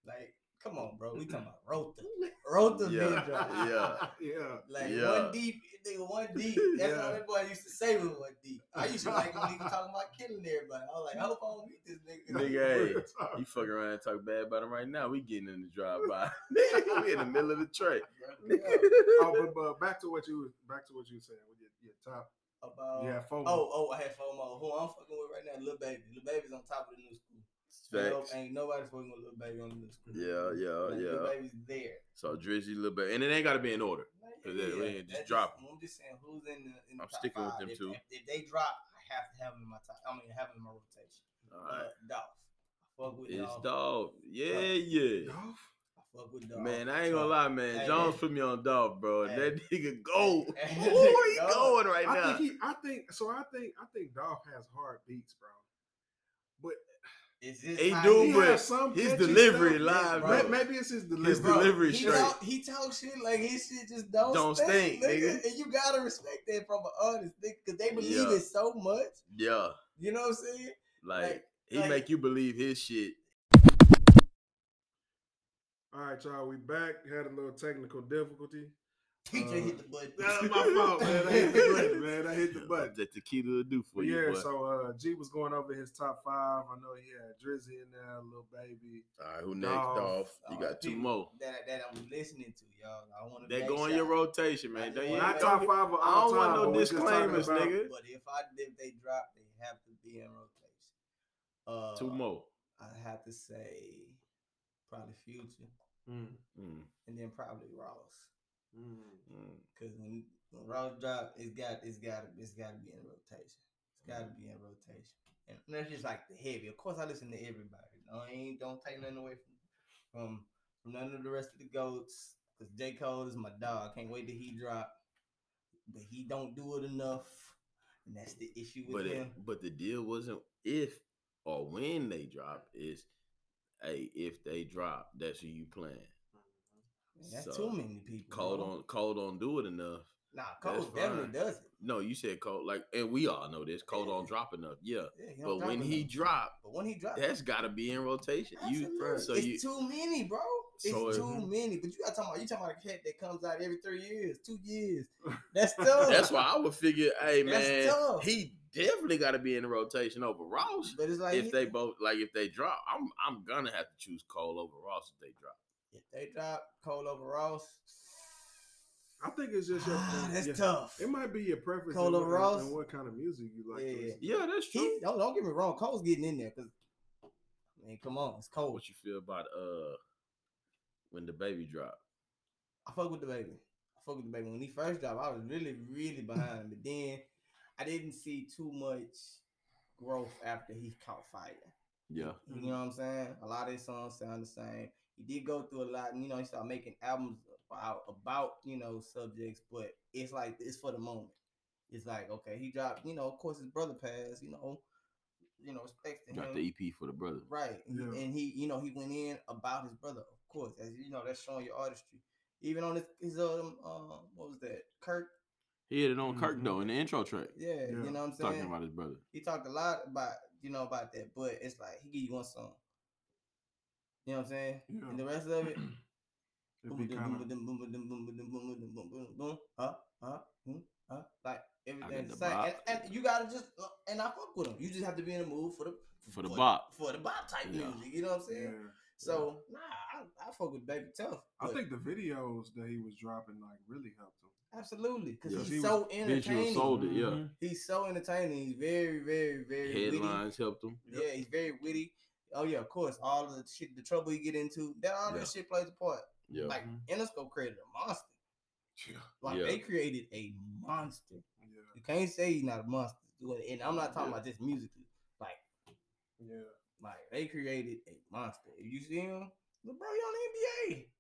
like come on, bro. We talking about Rotha, Rotha Yeah, been dropped. yeah. yeah. Like Yeah. one deep, nigga, one deep. That's Yeah. all that boy used to say was one deep. I used to like when he was talking about killing everybody. I was like, I hope I don't meet this nigga. Nigga, hey, you fucking around and talk bad about him right now. We getting in the drive by. we in the middle of the tray. Yeah. oh, but, but back to what you back to what you were saying with your, your top. About Yeah, oh, FOMO. oh oh I had FOMO. Who I'm fucking with right now, little baby. Little baby's on top of the new school. Ain't, no, Facts. ain't nobody fucking with little baby on the new school. Yeah, yeah, Like, Little yeah. baby's there. So Drizzy, a little bit, and it ain't got to be in order. Like, 'Cause they- we just that's drop 'em. I'm just saying who's in the in the I'm top sticking with them if, too. If, if they drop, I have to have them in my top. I mean, have them in my rotation. All right, Uh, Dolph. I fuck with it's Dolph. dog. Yeah, yeah. Dolph? I fuck with Dolph. Man, I ain't gonna lie, man. Hey, Jones man. put me on dog, bro. Hey. That nigga go. Hey, Ooh, he go. going right I now. think he. I think so. I think. I think Dolph has hard beats, bro. But It's just He how do, He but has some his delivery stuff. live, bro. Maybe it's his His delivery. delivery he straight. talk, he talk shit like his shit just don't, Don't stink, stink, nigga. And you gotta respect that from an artist, because they believe Yeah. it so much. Yeah, You know what I'm saying? like, Like- he like- make you believe his shit. All right, y'all. We back. Had a little technical difficulty. Teacher Uh, hit the button. That's my fault, man. I hit the button, man. I hit the Yeah, button. That tequila will do for But you, yeah, boy. so uh, G was going over his top five. I know he had Drizzy in there, Lil Baby. All right, who next, Dolph. Dolph? You Uh, got two people more. that that I'm listening to, y'all. I want to. They go in your rotation, man. I Don't you Not top five of all I don't time. want no we disclaimers, about- nigga. But if I if they drop, they have to be in rotation. Uh, Two more. I have to say probably Future, Mm, Mm, and then probably Ross. Mm. mm. Because when, when Ross drop, it's got it's got it's got to be in rotation. It's got to be in rotation, and that's just like the heavy. Of course, I listen to everybody. No, I ain't don't take nothing away from from from none of the rest of the goats. Because J Cole is my dog. Can't wait till he drop, but he don't do it enough, and that's the issue with But it, him. but the deal wasn't if or when they drop. Is hey, if they drop, that's who you playing. That's so, too many people. Cole bro. don't Cole don't do it enough. Nah, Cole definitely does it. No, you said Cole like, and we all know this. Cole Yeah. don't drop enough. Yeah, Yeah, he but drop when he enough. drop, but when he drops, that's got to be in rotation. You so it's you too many, bro. It's So, too mhm. many. But you got talking about you talking about a cat that comes out every three years, two years. That's tough. That's why I would figure, hey man, he definitely got to be in the rotation over Ross. But it's like if they both like if they drop, I'm I'm gonna have to choose Cole over Ross if they drop. If they drop Cole over Ross, I think it's just your. ah, that's yeah. tough. It might be your preference Cole in, over what- Ross? and what kind of music you like. Yeah. to. Yeah, that's true. He, don't, don't get me wrong, Cole's getting in there because I mean, come on, it's Cole. what you feel about uh when DaBaby drop? I fuck with DaBaby. I fuck with DaBaby. When he first dropped, I was really, really behind. But then I didn't see too much growth after he caught fire. Yeah, You know what I'm saying? A lot of his songs sound the same. He did go through a lot, and you know, he started making albums about about you know subjects, but it's like it's for the moment. It's like okay, he dropped. You know, of course, his brother passed. You know, you know, respect to got him. the EP for the brother. Right. And, Yeah. he, and he, you know, he went in about his brother, of course. As you know, that's showing your artistry. Even on his, his um, uh, what was that? Kirk. He had it on Kirk Mhm. though in the intro track, Yeah, Yeah. you know what I'm saying. talking about his brother. he talked a lot about, you know, about that, but it's like he give you one song. You know what I'm saying? Yeah. And the rest of it, boom, boom, boom, of. boom, boom, boom, boom, boom, boom, boom, boom, boom, boom, boom, huh, huh, hmm, huh, like everything the same. And, and you gotta just, uh, and I fuck with him. You just have to be in the mood for the For the bop. for the bop type Yeah. music. You know what I'm saying? Yeah. So nah, I, I fuck with Baby Tough. I think the videos that he was dropping like really helped him. absolutely because Yeah. he's He so entertaining. sold it, yeah. He's so entertaining. He's very, very, very witty. Headlines helped him. Yep. Yeah, he's very witty. Oh yeah, of course. All the shit, the trouble he get into, that all Yeah. that shit plays a part. Yeah, Like Mhm. Interscope created a monster. Yeah. Like Yeah. they created a monster. Yeah. You can't say he's not a monster. And I'm not talking Yeah. about just musically. Like, Yeah. like they created a monster. If you see him, look, bro, he on the NBA.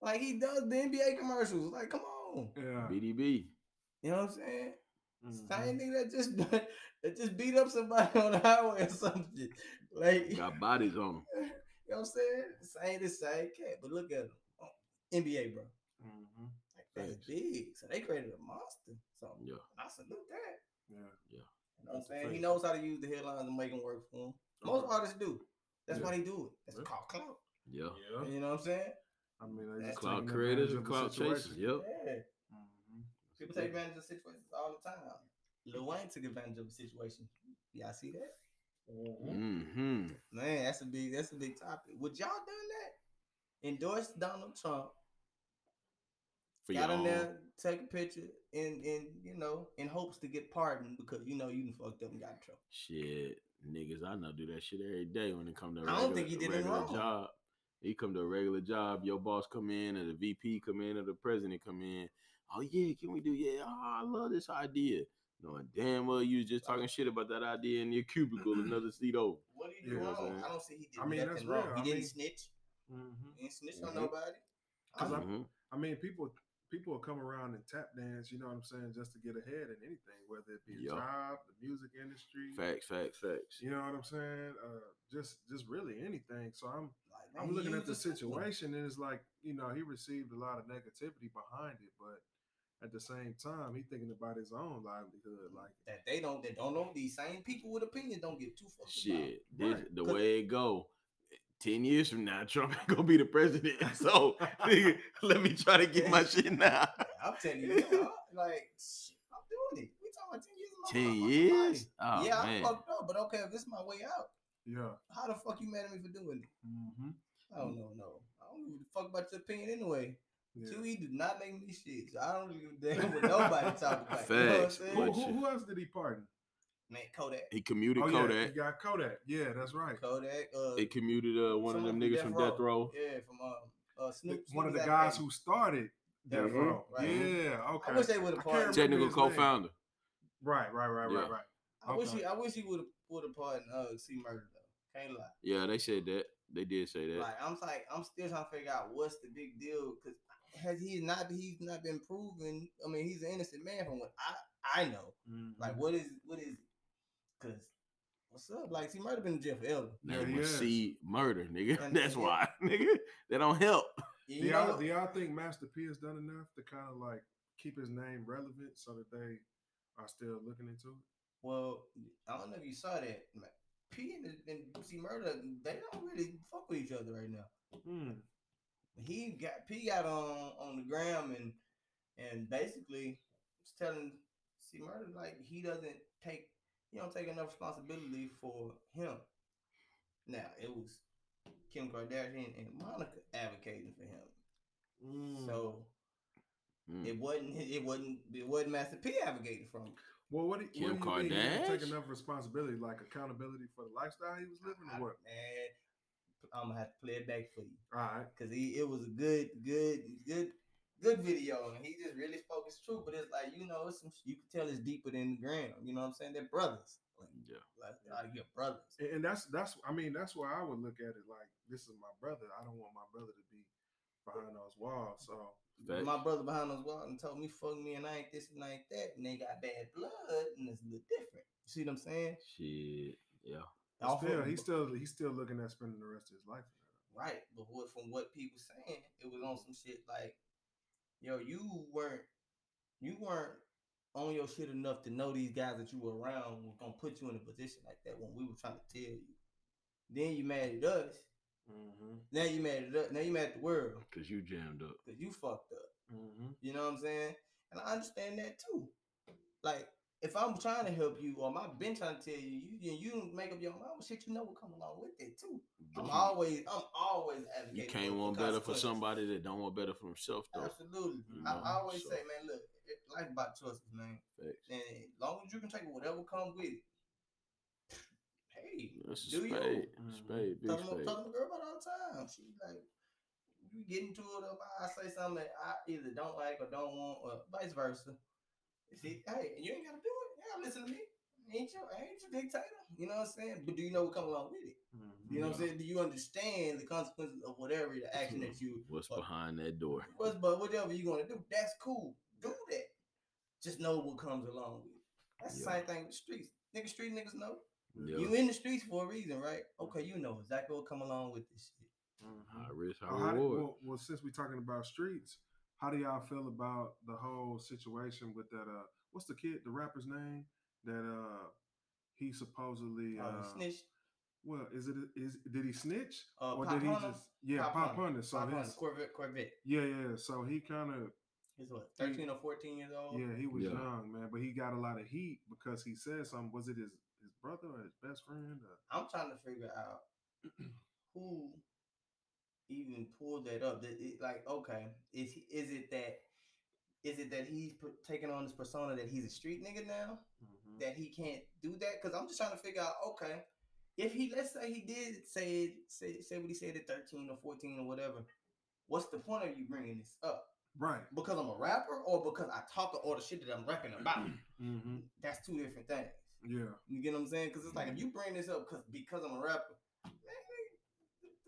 Like he does the NBA commercials. Like, come on. Yeah. BDB. You know what I'm saying? Mhm. Same nigga that just that just beat up somebody on the highway or something. Like Got bodies on them. you know what I'm saying? Same the same cat, but look at them. Oh, NBA, bro. Mhm. Like that's Facts. big. So they created a monster. So Yeah. I salute that. Yeah. Yeah. You know what I'm That's a saying? He knows how to use the headlines and make them work for him. Most Okay. artists do. That's Yeah. why they do it. That's Yeah. called clout. Yeah. Yeah. You know what I'm saying? I mean, they That's just Cloud creators and of the cloud chasers. Yep. Yeah. Mhm. People take advantage of situations all the time. Lil Wayne took advantage of a situation. Y'all see that? Mm-hmm. Man, that's a big that's a big topic. Would y'all done that? Endorse Donald Trump, For got in there, take a picture, and and you know, in hopes to get pardoned because you know you done fucked up and got in trouble. Shit, niggas, I know do that shit every day when it come to. I don't regular- think he did regular wrong. job. He come to a regular job. Your boss come in, or the VP come in, or the president come in. Oh yeah, can we do? Yeah, oh, I love this idea. Knowing damn well you was just talking shit about that idea in your cubicle, another seat over. What did he do Yeah, wrong? I don't see he did I mean, that's nothing wrong. real. He I didn't mean- snitch. Mhm. He didn't snitch Mhm. on nobody. Cause I- Mhm. I mean, people people will come around and tap dance. You know what I'm saying, just to get ahead in anything, whether it be a Yeah. job, the music industry. Facts, facts, facts. You know what I'm saying? Uh, just just really anything. So I'm Like, man, I'm looking at the situation and it's like, you know, he received a lot of negativity behind it, but at the same time, he thinking about his own livelihood. Like, that they don't that don't know these same people with opinions don't give two fucks Shit, this, Right. the 'Cause- way it go. Ten years from now, Trump ain't gonna be the president. So nigga, let me try to get my shit now. I'm telling you, yeah, like I'm doing it. We talking about ten years. of my Ten motherfucking years? Oh yeah, man. I fucked up, but okay, if this is my way out, yeah. how the fuck you mad at me for doing it? Mm-hmm. I don't know, no. I don't give a fuck about your opinion anyway. Yeah. Two, he did not make me shit. So I don't give a damn what nobody talk about. You know what I'm Facts, saying? Who, who, who else did he pardon? Man, Kodak. He commuted Oh, yeah, Kodak. he got Kodak. Yeah, that's right. Kodak. Uh, He commuted uh, one of them niggas from Death Row. Yeah, from um, uh, Snoop. One of the guys Baby. who started Death Mhm, Row. right. Yeah, okay. I wish they would have I pardoned. Technical co-founder. Right, right, right, Yeah. right, right. I wish he, I wish he would have would have pardoned uh, C Murder though. Can't lie. Yeah, they said that. They did say that. Like I'm like I'm still trying to figure out what's the big deal because has he not he's not been proven. I mean he's an innocent man from what I I know. Mhm. Like what is what is because what's up? Like he might have been in jail forever. Yeah, Name he was is. C murder, nigga. And- That's and- why, nigga. They don't help. You do y'all, do y'all think Master P has done enough to kind of like keep his name relevant so that they are still looking into it? Well, I don't know if you saw that. Like, P and, and C Murder, they don't really fuck with each other right now. Hmm. He got P got on on the gram and and basically was telling C Murder like he doesn't take he don't take enough responsibility for him. Now it was Kim Kardashian and Monica advocating for him. Mm. So Mm. it wasn't it wasn't it wasn't Master P advocating for him. well, what do, what do Kim you think? He didn't take enough responsibility, like accountability for the lifestyle he was living, or what? Man, I'm gonna have to play it back for you. All right. Cause he it was a good, good, good, good video, and he just really spoke his truth. But it's like you know, it's some you can tell it's deeper than the ground. You know what I'm saying? They're brothers. Like, Yeah. like, like your brothers. And, and that's that's I mean that's why I would look at it like this is my brother. I don't want my brother to be behind those walls. So Facts. My brother behind those walls and told me fuck me and I ain't this and I ain't that, and they got bad blood, and it's a little different. You see what I'm saying? Shit. Yeah. Off still, of- he's still he's still looking at spending the rest of his life. in that. Right, but what from what people saying, it was on some shit like, yo, you weren't you weren't on your shit enough to know these guys that you were around was gonna put you in a position like that when we were trying to tell you. Then you mad at us. Now you mad at us. Now you mad at the world Cause you jammed up. because you fucked up. Mm-hmm. You know what I'm saying? And I understand that too. Like if I'm trying to help you, or I've been trying to tell you, you you, you make up your mind. Shit, you know what come along with it too. I'm always I'm always advocating. You can't want better for somebody that don't want better for himself though. Absolutely. You I, know, I always so- say, man, look, it, life about choices, man. Facts. And as long as you can take whatever comes with it, hey, That's do you? spade. Mhm. Spade. Big Talking spade. talking to girl about all the time. She's like, you get into it, or I say something that I either don't like or don't want, or vice versa. See, hey, you ain't gotta do it. You gotta listen to me. Ain't you? ain't your dictator. You know what I'm saying? But do you know what comes along with it? You know what I'm saying? Do you understand the consequences of whatever the action that you What's uh, behind that door? What's but whatever you're gonna do, that's cool. Do that. Just know what comes along with it. That's the same thing with the streets. Nigga, street niggas know. Yeah. You in the streets for a reason, right? Okay, you know exactly what come along with this shit. High risk, high Well, reward. well, well, since we're talking about streets, how do y'all feel about the whole situation with that? Uh, what's the kid, the rapper's name? That uh, he supposedly Uh, uh, snitch. well, is it is did he snitch Uh, or Pop did he Hunter? just yeah Pop Popp Hunna. hunter? So Pop his Corvette, Corvette. yeah yeah. So he kind of He's what, 13 or 14 years old? yeah he was Yeah. young man, but he got a lot of heat because he said something. Was it his his brother or his best friend? Or, I'm trying to figure out who even pulled that up. That it, like, okay, is he, is it that is it that he's put, taking on this persona that he's a street nigga now? that he can't do that? Because I'm just trying to figure out, okay, if he let's say he did say it, say say what he said at 13 or 14 or whatever, what's the point of you bringing this up? Right. Because I'm a rapper or because I talk all the shit that I'm rapping about? Mm-hmm. That's two different things. Yeah. You get what I'm saying? Because it's like if you bring this up because because I'm a rapper,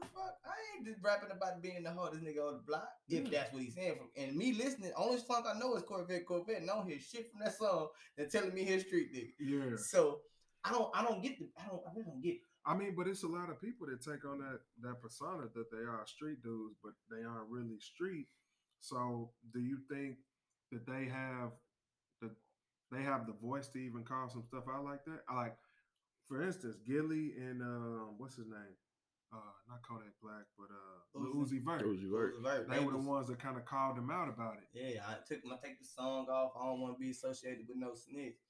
the fuck? I ain't just rapping about being the hardest nigga on the block. If Yeah. that's what he's saying. From, and me listening, only song I know is Corvette, Corvette. And I don't hear shit from that song. They're telling me his street nigga. Yeah. So I don't, I don't get the, I don't, I really don't get. It. I mean, but it's a lot of people that take on that that persona that they are street dudes, but they aren't really street. So, do you think that they have that they have the voice to even call some stuff out like that? I like, for instance, Gillie and um, what's his name? Uh, not Kodak Black, but uh, Lil Uzi. Uzi Vert. Uzi Vert. Vert, They were the ones that kind of called him out about it. Yeah, I took my take the song off. I don't want to be associated with no snitch.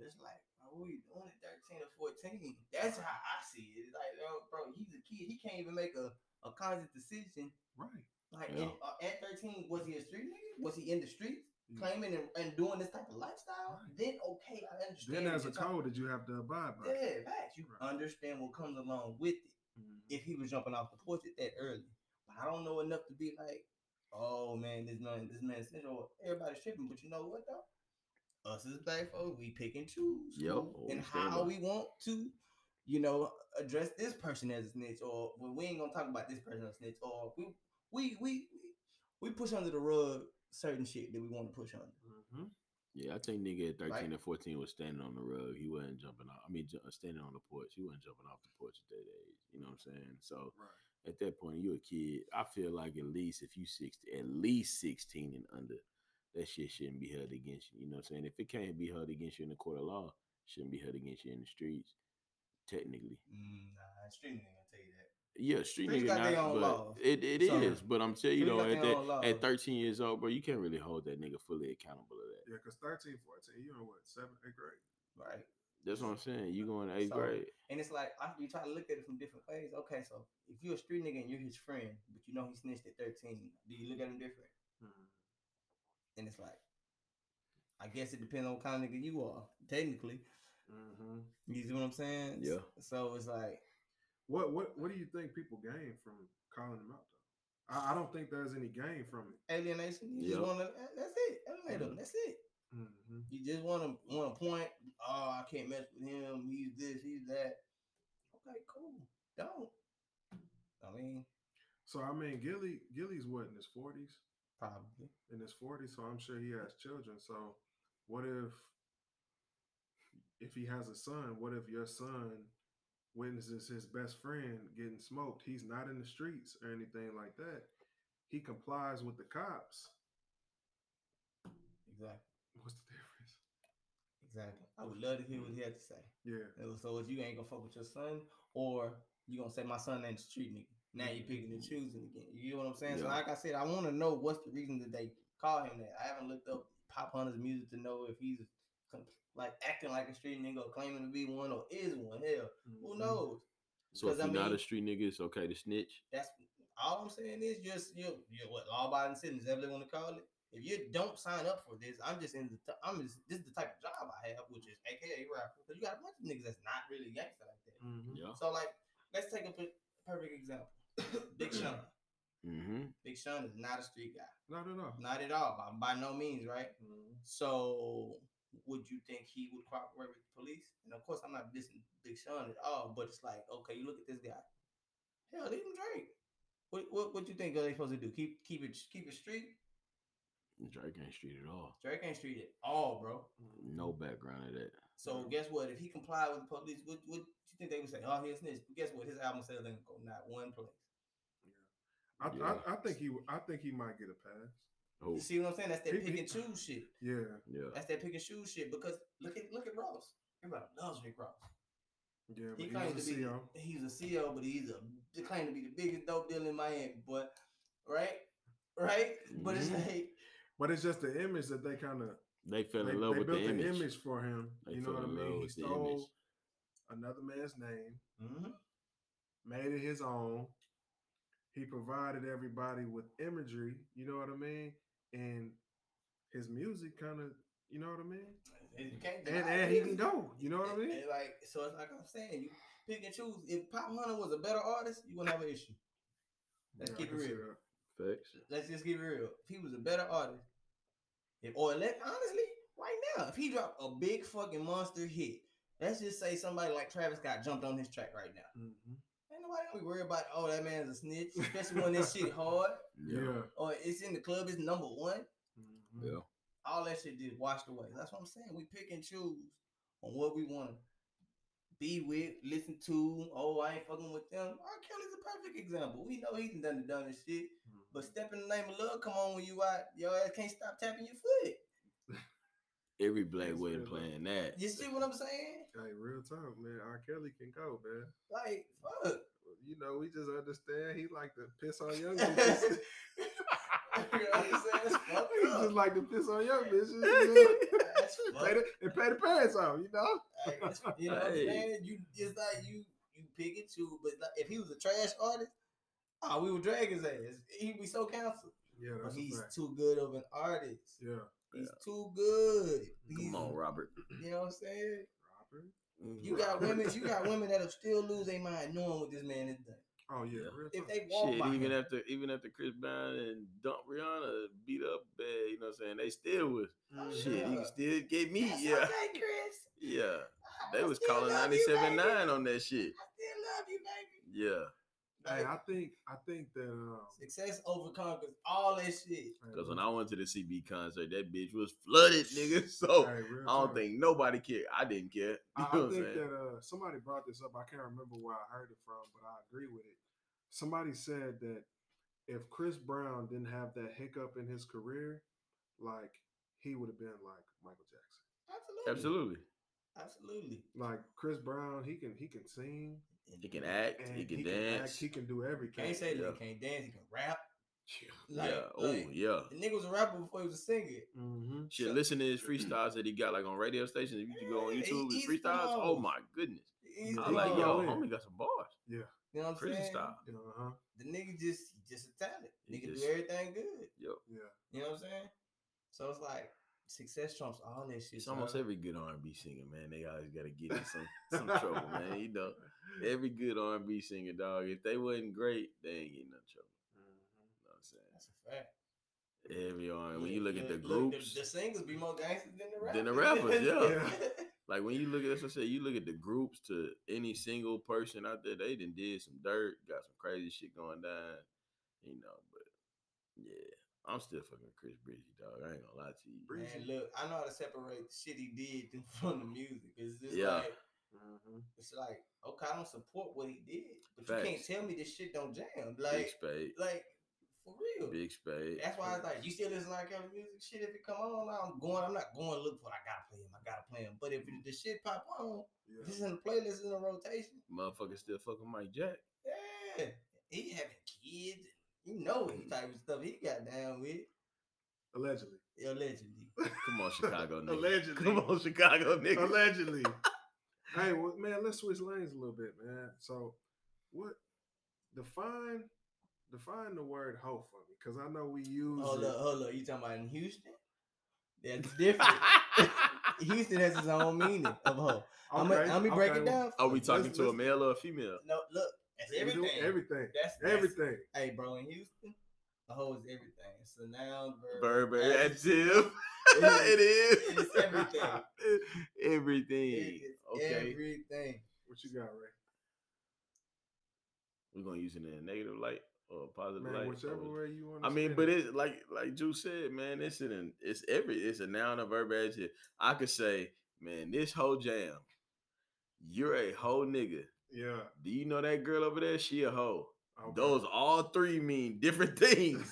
It's like, bro, what you doing at 13 or 14? That's how I see it. It's like, oh, bro, he's a kid. He can't even make a, a conscious decision. Right. Like Yeah. and, uh, at 13, was he a street nigga? Was he in the streets Yeah. claiming and, and doing this type of lifestyle? Right. Then okay, I understand. Then what as a code that you have to abide by. Yeah, facts. You Right. understand what comes along with it Mhm. if he was jumping off the porch at that early. But I don't know enough to be like, oh man, this man, this man, snitch, or everybody's tripping. But you know what though? Us as black folks, we pick and choose Yo, and how we want to, you know, address this person as a snitch, or well, we ain't gonna talk about this person as a snitch, or we we we we push under the rug certain shit that we want to push under. Mhm. Yeah, I think nigga at 13 Right. and 14 was standing on the rug. He wasn't jumping off. I mean, ju- standing on the porch. He wasn't jumping off the porch at that age. You know what I'm saying? So Right. at that point, you a kid. I feel like at least if you 60, at least 16 and under, that shit shouldn't be held against you. You know what I'm saying? If it can't be held against you in the court of law, shouldn't be held against you in the streets, technically. Mm, nah, street nigga gonna tell you that. Yeah, street Streets nigga not, but laws. it, it So, is. But I'm telling you though, at that, at 13 years old, bro, you can't really hold that nigga fully accountable to that. Yeah, because 13, 14, you know what, seventh, eighth grade? Right. That's what I'm saying. You going to eighth So, grade? And it's like I, you try to look at it from different ways. Okay, so if you're a street nigga and you're his friend, but you know he snitched at 13, do you look at him different? Mhm. And it's like, I guess it depends on what kind of nigga you are, technically. Mhm. You see what I'm saying? Yeah. So it's like, What what what do you think people gain from calling him out though? I, I don't think there's any gain from it. alienation. You Yeah. just want to. That's it. Alienate him. Mhm. That's it. Mm-hmm. You just want to want to point. Oh, I can't mess with him. He's this. He's that. Okay, cool. Don't. I mean, So I mean, Gillie Gillie's what in his forties? probably. In his forties, so I'm sure he has children. So what if if he has a son? What if your son witnesses his best friend getting smoked? He's not in the streets or anything like that. He complies with the cops. Exactly. What's the difference? Exactly. I would love to hear what he had to say. Yeah. So if you ain't gonna fuck with your son, or you gonna say my son ain't a street nigga. Now you're picking and choosing again. You know what I'm saying? So like I said, I want to know what's the reason that they call him that. I haven't looked up Popp Hunna's music to know if he's like acting like a street nigga claiming to be one or is one. Hell, who Mhm. knows? So if I you're not mean- a street nigga, it's okay to snitch. That's all I'm saying is just you you what law abiding citizens, whatever they want to call it. If you don't sign up for this, I'm just in the t- I'm just this is the type of job I have, which is AKA rapper. Because you got a bunch of niggas that's not really gangster like that. Mhm. Yeah. So like, let's take a perfect example. Big Sean. Mm-hmm. Big Sean is not a street guy, Not at all. not at all, by, by no means, right? Mhm. So would you think he would cooperate with the police? And of course, I'm not dissing Big Sean at all, but it's like, okay, you look at this guy. Hell, leave him Drake. What what what you think are they supposed to do? Keep keep it keep it street? Drake ain't street at all. Drake ain't street at all, bro. No background of that. So guess what? If he complied with the police, what what you think they would say? Oh, he's snitch. But guess what? His album sales ain't gonna go not one place. I, Yeah. I, I think he I think he might get a pass. Oh, You see what I'm saying? That's that He- pick and choose shit. Yeah. yeah. That's that pick and choose shit. Because look at look at Ross. Everybody loves Rick Ross. Yeah, He but claims he's to a be CO. he's a CEO, but he's a he claimed to be the biggest dope dealer in Miami. But right, right. But it's Mhm. like But it's just the image that they kind of They fell they, in love with. they with built the an image. image. for him. They you know what I mean? He stole image. another man's name, mhm. made it his own. He provided everybody with imagery. You know what I mean? And his music kind of, you know what I mean? And And and he can go. You know what I mean? And like so, it's like I'm saying, you pick and choose. If Popp Hunna was a better artist, you wouldn't have an issue. Let's Yeah, I keep it real. Facts. Let's just keep it real. If he was a better artist, if or let honestly, right now, if he dropped a big fucking monster hit, let's just say somebody like Travis Scott jumped on his track right now. Mhm. Ain't nobody don't be worried about oh that man's a snitch, especially when this shit hard Yeah. or it's in the club, it's number one. Mhm. Yeah. All that shit just washed away. That's what I'm saying. We pick and choose on what we want to be with, listen to. Oh, I ain't fucking with them. R. Kelly's a perfect example. We know he done done the dumbest shit. But step in the name of love, come on when you out, your ass can't stop tapping your foot. Every black That's wasn't real, though. playing that. You see what I'm saying? Hey, real talk, man. R. Kelly can go, man. Like, fuck. You know, we just understand he like to piss on young bitches. you know what I'm saying? He just like to piss on young bitches. You know? And, fucked pay the, and pay the parents off, you know? Like, you know what I'm Hey. saying? You it's like you you pick and choose, but like, if he was a trash artist, oh, we would drag his ass. He'd be so canceled. Yeah, But he's fact. too good of an artist. Yeah. He's too good. Come He's- on, Robert. You know what I'm saying? Robert? You got women, you got women that'll still lose their mind knowing what this man has done. Oh, yeah. Yeah. If they walk Shit, by even him, after even after Chris Brown and Dump Rihanna beat up bad, you know what I'm saying? They still was oh, shit, you Yeah. can still get me. That's Yeah. okay, Chris. Yeah. I They was calling 97.9 on that shit. I still love you, baby. Yeah. Hey, I think I think that um, Success overconquers all that shit. Because when I went to the CB concert, that bitch was flooded, nigga. So Hey, I don't talk. think nobody cared. I didn't care. You I, know I think saying? that uh, somebody brought this up. I can't remember where I heard it from, but I agree with it. Somebody said that if Chris Brown didn't have that hiccup in his career, like he would have been like Michael Jackson. Absolutely. Absolutely. Absolutely. Like Chris Brown, he can he can sing, He can act. and He can act, dance. he can do everything. Can't say that Yeah. he can't dance, he can rap. yeah. Oh like, yeah. The nigga was a rapper before he was a singer. Mm-hmm. Shit, So- listen to his freestyles that he got like on radio stations. If you can go on YouTube, he- his freestyles. Oh my goodness. He's I the like go yo, in. homie got some bars. Yeah. You know what I'm Prison saying? style. The, Uh huh. the nigga just just a talent. He Nigga just- do everything good. Yep. Yeah. You know what I'm saying? So it's like success trumps all that shit. It's almost son. every good R and B singer, man. They always got to get in some some trouble, man. You know, every good R and B singer, dog. If they wasn't great, they ain't getting no trouble. Mm-hmm. You know what I'm saying? That's a fact. Every R when you look at the look, groups, the, the singers be more gangsters than the rappers. Than the rappers, yeah. Yeah. like when you look at that's what I say, you look at the groups to any single person out there, they done did some dirt, got some crazy shit going down, you know. But yeah, I'm still fucking with Chris Breezy, dog. I ain't gonna lie to you. Breezy. Man, look, I know how to separate the shit he did from the music. It's just Yeah. like Mm-hmm. it's like okay, I don't support what he did, but you can't tell me this shit don't jam. Big Like, spade, like for real. big spade. That's why it's like you still listen to R. Kelly music. Shit, if it come on, I'm going. I'm not going to look for. it. I gotta play him. I gotta play him. But if it- the shit pop on, if Yeah. it's in the playlist in the rotation, Motherfucker still fucking Mike Jack. yeah, he having kids. You know what type of stuff he got down with. Allegedly. Allegedly. Come on, Chicago nigga. Allegedly. Come on, Chicago nigga. Allegedly. Hey, well, man, let's switch lanes a little bit, man. So, what define define the word hoe for me? Because I know we use Hold it. up, hold up. You talking about in Houston? That's different. Houston has its own meaning of hoe. I'm Okay, gonna break okay, it down. Are we Let's- talking to a let's- male or a female? No, look, that's everything. Everything. That's, that's Everything. Hey, bro, in Houston, a hoe is everything. It's a noun, Verb, verb, adjective. It it is. It's everything. everything. It is okay. everything. What you got, Ray? We're gonna use it in a negative light or a positive Man, light. whichever way you want. I mean, but it's like like Drew said, man. It's an it's every it's a noun, a verb, adjective. I could say, man, this whole jam. You're a whole nigga. yeah. Do you know that girl over there? She a hoe. Okay. Those all three mean different things.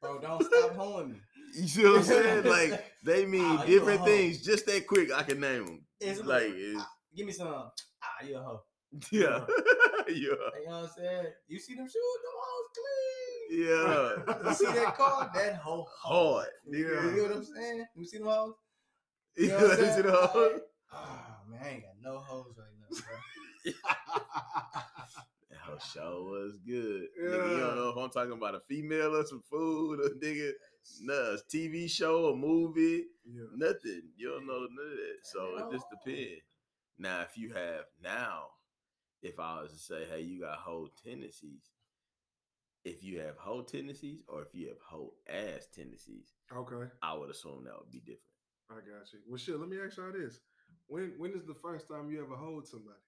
Bro, don't stop hoeing me. You see what I'm saying? Like they mean Ah, different things. Just that quick, I can name them. It's like, it's, ah, give me some. Ah, you a hoe. yeah, yeah, You know what I'm saying? You see them shoes? Them hoes clean. yeah. You see that car? That hoe Hard. You Yeah. hear what I'm saying? You see them hoes? You You know know what I'm saying? Ah, man, I ain't got no hoes right now, bro. Whole show was good. Nigga, you don't know if I'm talking about a female or some food or nigga, nah, TV show, a movie, yeah. nothing. You don't know none of that. So it just depends. Now, if you have now, if I was to say, hey, you got whole tendencies, if you have whole tendencies or if you have whole ass tendencies, Okay. I would assume that would be different. I got you. Well, shit. Let me ask y'all this: When when is the first time you ever hold somebody?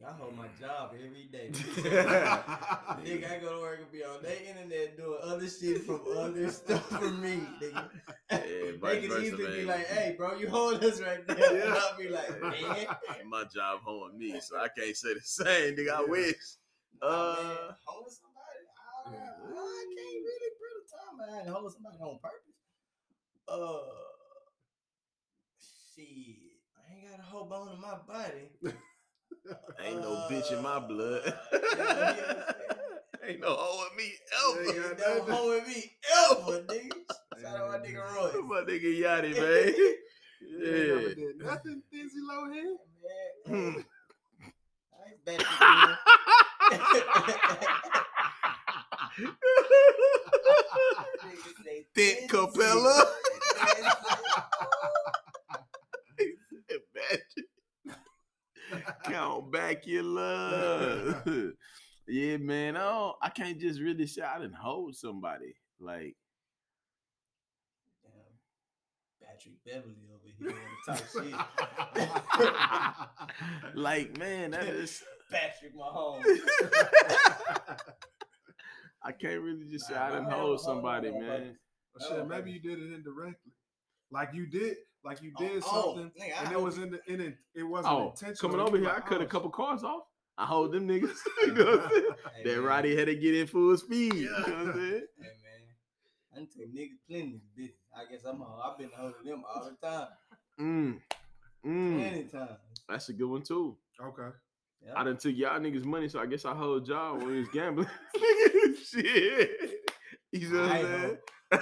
I hold my job every day. nigga, I go to work and be on their internet doing other shit from other stuff from me. Nigga. Yeah, they can versa, easily be like, "Hey, bro, you hold us right there," and Yeah. I'll be like, "Man, My job holding me, so I can't say the same, nigga. I wish. nah, Uh, man, hold somebody. I, I, I can't really put a time behind holding somebody on purpose. Uh, shit, I ain't got a whole bone in my body. Ain't no bitch in my blood. Uh, yeah, yeah. Ain't no hoe in me ever. Ain't no hoe with me ever, nigga. Shout out my nigga Roy. My nigga Yachty, man. You Yeah. never did nothing, Dizzy Lohan. Man, Hmm. I ain't bad at Thick Capella. Imagine. Count back your love. yeah, man. I don't, I can't just really say I didn't hold somebody. Like, Patrick Beverley over here on the type shit. like, man, that is Patrick Mahomes. I can't really just say Nah, I didn't hold somebody, hold man. Well, shit, maybe you did it indirectly. Like you did, like you Oh, did oh, something, nigga, I and it was in the in it. It wasn't Oh, intentional. coming over here, I like, cut a oh, couple cars off. I hold them niggas. you know what I'm saying? Hey, That man. Roddy had to get in full speed. You know what I'm saying? Hey man, I done took niggas plenty of business. I guess I'm a, I've been holding them all the time, Mm. Mm. plenty times. That's a good one too. Okay. Yeah. I done took y'all niggas money, so I guess I hold y'all when he was gambling. Shit. You know what I I'm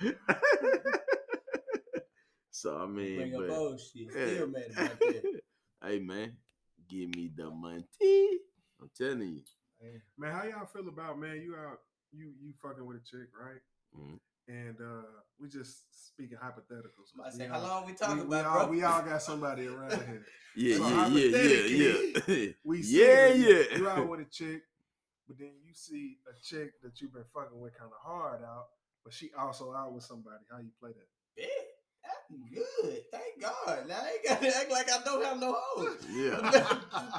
saying? So I mean, Bring up but, old shit. yeah. Still mad about that. hey man, give me the money. I'm telling you. Man, how y'all feel about man? You out, you you fucking with a chick, right? Mhm. And uh we just speaking hypotheticals. I say, all- how long we we, talking we about, all, bro? we all got somebody around here. Yeah, So yeah, yeah, yeah, yeah. We yeah, you- yeah. You out with a chick, but then you see a chick that you've been fucking with kind of hard out, but she also out with somebody. How you play that? Yeah, that's good. Thank God. Now I ain't got to act like I don't have no hoes. yeah.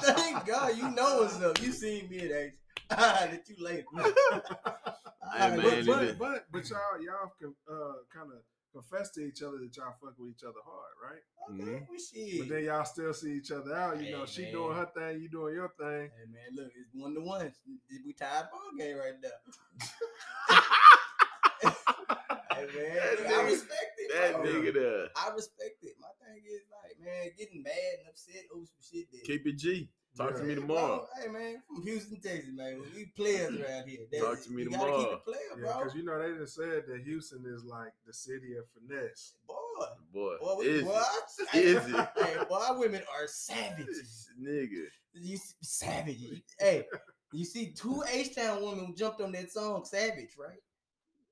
Thank God you know what's up. You seen me at age. that you later. Hey, Alright, man, but, but, but but y'all y'all can uh, kind of confess to each other that y'all fuck with each other hard, right? Okay, Mhm. well, shit. But then y'all still see each other out. You know, Hey, she doing her thing, you doing your thing. Hey man, look, it's one to one. We tied ball game right now. Hey man, I respect it. That bro. nigga there. I respect it. My thing is like, man, getting mad and upset over some shit that Keep it G. Talk to me tomorrow. bro, hey man, from Houston, Texas, man. We players around here. That- Talk to me you gotta tomorrow. keep it player, Yeah, bro. because you know they just said that Houston is like the city of finesse. boy, Boy, boy, we, is boy, it? I- Is it? Hey, boy, women are savages. Nigga. You see, savages. hey, you see, two H Town women jumped on that song, Savage, right?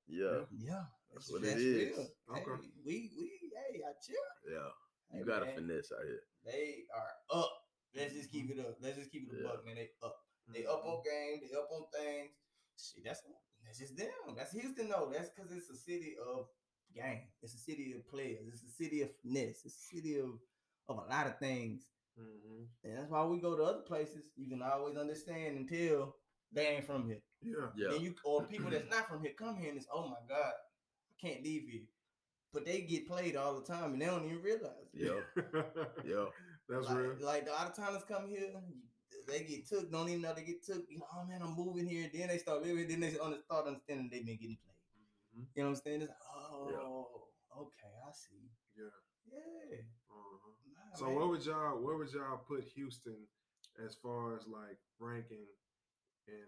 Yeah, Yeah, That's what it is. Hey, Okay. we we hey, I chill. yeah. You Hey, got a man, finesse out here. They are up. Let's just keep it up. Let's just keep it a Yeah. buck, man. They up. They up on game. They up on things. Shit, that's that's just them. That's Houston, though. That's because it's a city of game. It's a city of players. It's a city of finesse. It's a city of of a lot of things. Mhm. And that's why we go to other places. You can always understand until they ain't from here. Yeah. Yeah. And you or people that's not from here come here and it's oh my god, I can't leave here. But they get played all the time and they don't even realize. Yeah. Yeah. That's like, real. Like a lot of times come here, they get took, don't even know they get took. You know, oh man, I'm moving here. Then they start living. Then they on start understanding they've been getting played. Mhm. You know what I'm saying? It's like, oh, okay, I see. Yeah. Yeah. Uh-huh. Nah, So man. where would y'all where would y'all put Houston as far as like ranking in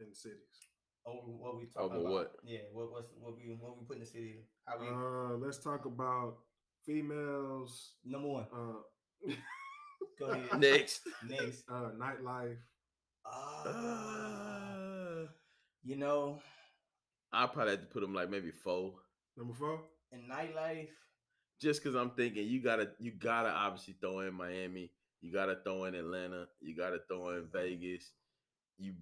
in cities? Over what we talking Over about? what? Yeah. What what's what we what we put in the city? How we Uh, let's talk about females. number one? Uh, Go ahead. Next. Next. uh, nightlife. Uh, you know, I probably have to put them like maybe four. Number four. in nightlife, Just cause I'm thinking you gotta you gotta obviously throw in Miami, you gotta throw in Atlanta, you gotta throw in Vegas. You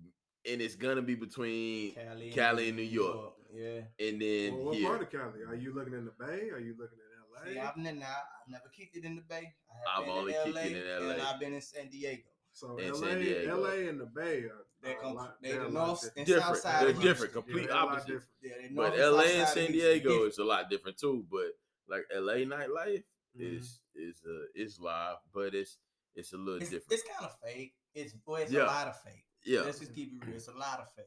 and it's gonna be between Cali, Cali and New York. Yeah. and then Well, what here. part of Cali? Are you looking in the Bay? Are you looking in LA. See, I've never, I've never kicked it in the Bay. I I've been only in kicked LA, it in LA. and LA. I've been in San Diego. so in LA, San Diego. LA and the Bay are, They're a com- lot- they they're the north different. and Different. south side. They're of different. Complete they're a lot opposite. Yeah, they But north and LA south and side San of Houston Diego is a lot different too. But like LA nightlife Mhm. is is uh is live, but it's it's a little It's, different. it's kind of fake. It's boy, it's Yeah. a lot of fake. Yeah, Let's just keep it real. It's a lot of fake.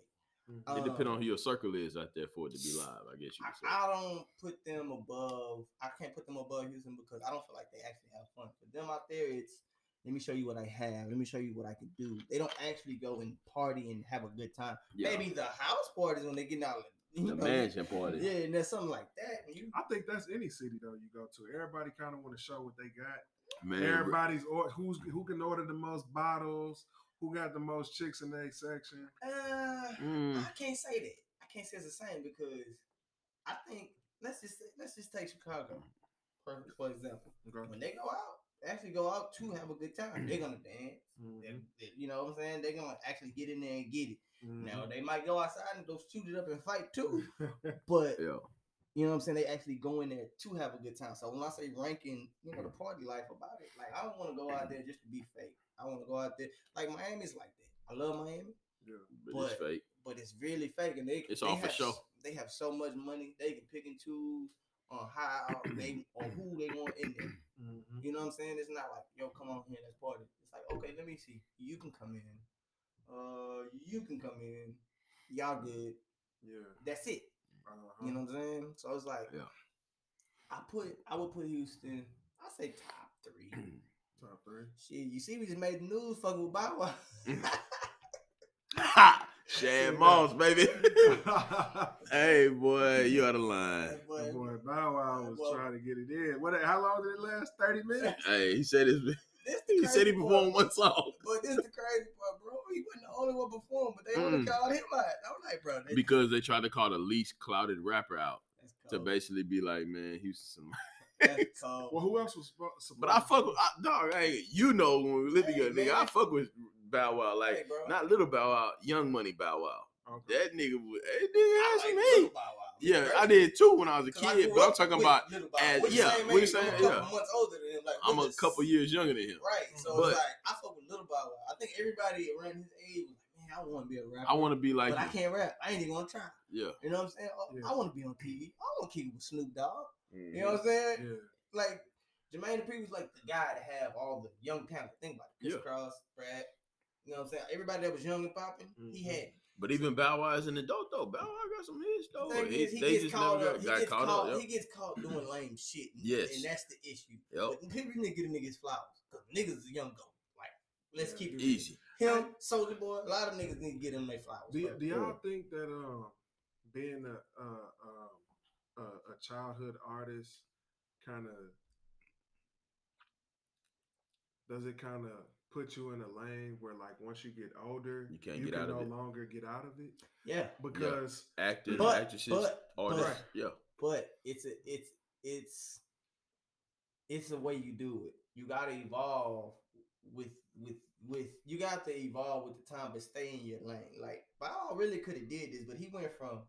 Mhm. it depends Um, on who your circle is out there for it to be live. I guess you I, could say. I don't put them above. I can't put them above Houston because I don't feel like they actually have fun. For them out there, it's let me show you what I have. Let me show you what I can do. They don't actually go and party and have a good time. yeah. Maybe the house parties when they get out. You the know, mansion party. Yeah, and there's something like that. You, I think that's any city though you go to. Everybody kind of want to show what they got. Man, Everybody's or who's who can order the most bottles, who got the most chicks in their section. uh, mm, I can't say that. I can't say it's the same because I think let's just let's just take Chicago, for, for example. Okay. When they go out, they actually go out to have a good time. They're gonna dance. They- Mhm. they- you know what I'm saying? They're gonna actually get in there and get it. Mhm. Now they might go outside and go shoot it up and fight too, but yeah. You know what I'm saying? They actually go in there to have a good time. So when I say ranking, you know, the party life about it, like I don't want to go out there just to be fake. I want to go out there like Miami's like that. I love Miami, yeah. But, it's But- fake. but it's really fake, and they It's they all for have, show. s- They have so much money they can pick and choose on how they or who they want in there. Mhm. You know what I'm saying? It's not like, yo, come on here, let's party. It's like, okay, let me see. You can come in. Uh, you can come in. Y'all good. Yeah. That's it. Uh-huh. You know what I'm saying? So it's like, Yeah. I put, I would put Houston. I say top three. top three. Shit, you see, we just made the news fucking with Bow Wow. Shad Moss, baby. hey, boy, you out of line. But boy Bow Wow was Well- trying to get it in. What? How long did it last? Thirty minutes. Hey, he said his, this the he said he performed one song But this the crazy part, bro. He wasn't the only one performing, but they only Mm. called him out. I'm like, bro, they, because they tried to call the least clouded rapper out to basically be like, man, Houston. That's cold. Well, who else was? supposed- supposed But I fuck with I, dog. Hey, you know when we live Hey, together, nigga. I fuck with Bow Wow, like Hey, not little Bow Wow, Young Money Bow Wow. Okay. That nigga, was- that nigga I had like some Lil heat. Bow Wow. Yeah, Right? I did too when I was a kid. But I'm talking with about as- We're yeah, same we're the I'm a couple yeah. months older than him. Like, I'm we're a just- couple years younger than him. Right. So But- it's like I fuck with Little Bow Wow. I think everybody around his age was like, man, I want to be a rapper. I want to be like, but I can't rap. I ain't even gonna try. yeah. You know what I'm saying? Oh, Yeah. I want to be on TV. I want to keep it with Snoop Dogg. You Mm-hmm. know what I'm saying? Yeah. Like Jermaine Dupri was like the guy to have all the young talent. Think about it. Kris Yeah. Kross, Brad. You know what I'm saying? Everybody that was young and popping, he Mhm. had. It. But even Bow Wow is an adult though. Bow Wow got some hits though. The He- he they gets just caught never up. got, He got gets caught caught. up. He gets caught doing lame shit. And, Yes. and that's the issue. Yep. But people need to get a niggas flowers because niggas is young go. Like, let's Yeah. keep it Easy. Real. Him, Soulja Boy, a lot of niggas need to get them their flowers. Do, y- do y'all think that um being a uh, um a, a childhood artist kind of does it kind of put you in a lane where like once you get older You can't you get can out of it no it. longer get out of it yeah, because Actors, But- actresses, but- artists. but- yeah. but it's a, it's it's it's the way you do it. You gotta evolve with with with you got to evolve with the time, but stay in your lane. Like Bow really could have did this, but he went from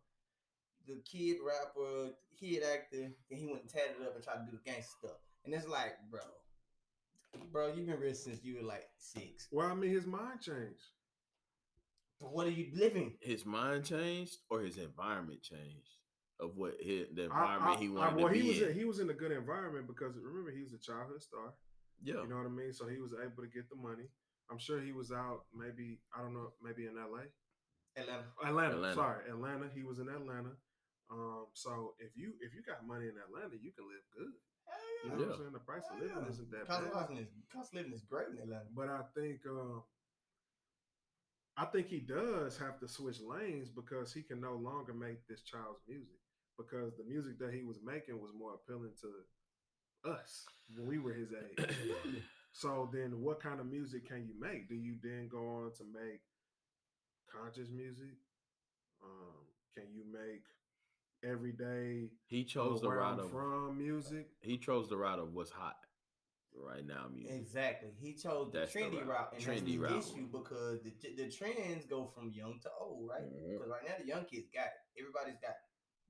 the kid rapper, kid actor, and he went and tatted up and tried to do the gangster stuff. And it's like, bro, bro, you've been rich since you were like six. well I mean his mind changed But what are you living? His mind changed or his environment changed of what his, the environment I- he I- wanted well to be he was in. in, he was in a good environment because remember he was a childhood star yeah. you know what I mean so he was able to get the money I'm sure he was out maybe I don't know maybe in LA Atlanta. Atlanta, Atlanta. Sorry, Atlanta. He was in Atlanta. Um, so if you if you got money in Atlanta, you can live good. You know what I'm saying? The price of Hell living yeah. isn't that Cost of bad. living is cost of living is great in Atlanta. But I think um, I think he does have to switch lanes because he can no longer make this child's music because the music that he was making was more appealing to us when we were his age. So then, what kind of music can you make? Do you then go on to make conscious music? Um, can you make everyday he chose the where route I'm of from music? he chose the route of what's hot right now music. Exactly. He chose the That's the trendy route. route, and Trendy that's the route. issue because the the trends go from young to old, right? Mhm. Because right now the young kids got it. Everybody's got.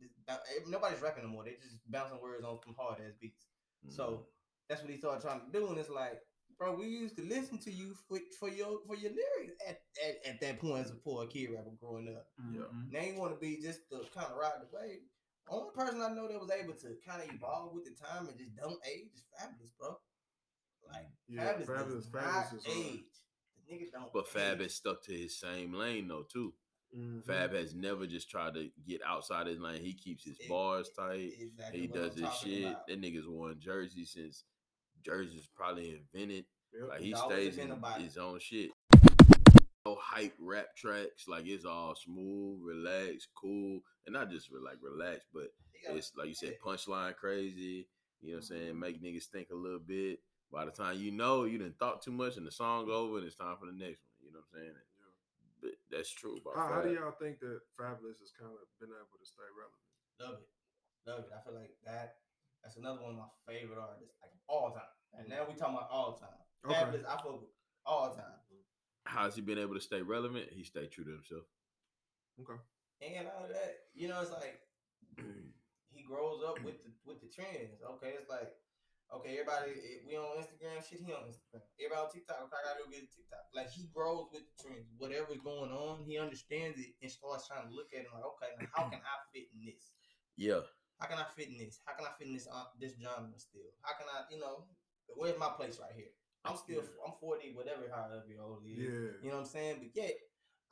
this- uh, Nobody's rapping no more. They're just bouncing words on some hard ass beats. Mm-hmm. So that's what he started trying to do, and it's like, bro, we used to listen to you for, for your for your lyrics at, at, at that point as a poor kid rapper growing up. Yeah. Mhm. Now you want to be just the kind of ride the wave. Only person I know that was able to kind of evolve with the time and just don't age is Fabolous, bro. Like Yeah, Fabolous, Fabolous, Fabolous is age. The nigga don't. But Fab has stuck to his same lane though too. Mhm. Fab has never just tried to get outside his lane. He keeps his It- bars tight. Exactly He does I'm his shit. about. That nigga's worn jersey since jerseys probably invented. Yep. Like he It's stays in his own shit. No hype rap tracks. Like it's all smooth, relaxed, cool, and not just like relaxed, but it's like you said, punchline crazy. You know what I'm saying? Mm-hmm. Make niggas think a little bit. By the time you know, you didn't thought too much, and the song over, and it's time for the next one. You know what I'm saying? But that's true. About How, how do y'all think that Fabolous has kind of been able to stay relevant? Love it. Love it. I feel like that that's another one of my favorite artists, like all time. And now we talking about all time. Okay. Fabolous, I fuck with all time. How's he been able to stay relevant? He stayed true to himself. Okay. And all of that, you know, it's like he grows up with the with the trends. Okay, it's like okay, everybody eh, we on Instagram, shit, he on Instagram. Everybody on TikTok, okay, I gotta go get a TikTok. Like he grows with the trends. Whatever's going on, he understands it and starts trying to look at it like, okay, now how can I fit in this? yeah, How can I fit in this? How can I fit in this uh, this genre still? How can I, you know, where's my place right here? I'm still I'm 40, whatever, however old he is. Yeah. You know what I'm saying? But yet,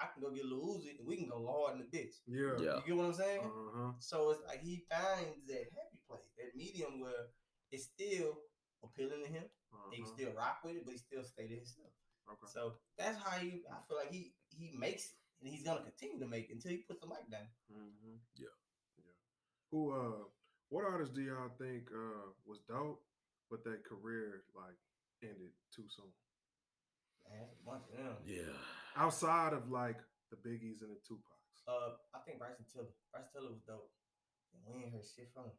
I can go get a little Uzi and we can go hard in the bitch. Yeah. Yeah. You get what I'm saying? Uh huh. So it's like he finds that happy place, that medium where it's still appealing to him. Uh-huh. He can still rock with it, but he still stay to himself. Okay. So that's how he. I feel like he he makes it, and he's gonna continue to make it until he puts the mic down. Mm-hmm. Yeah. Yeah. Who? Uh, what artist do y'all think uh was dope, but that career like ended too soon? Man, a bunch of them. yeah. Outside of like the Biggies and the Tupacs. Uh, I think Bryson Tiller. Bryson Tiller was dope. And we ain't heard shit from him.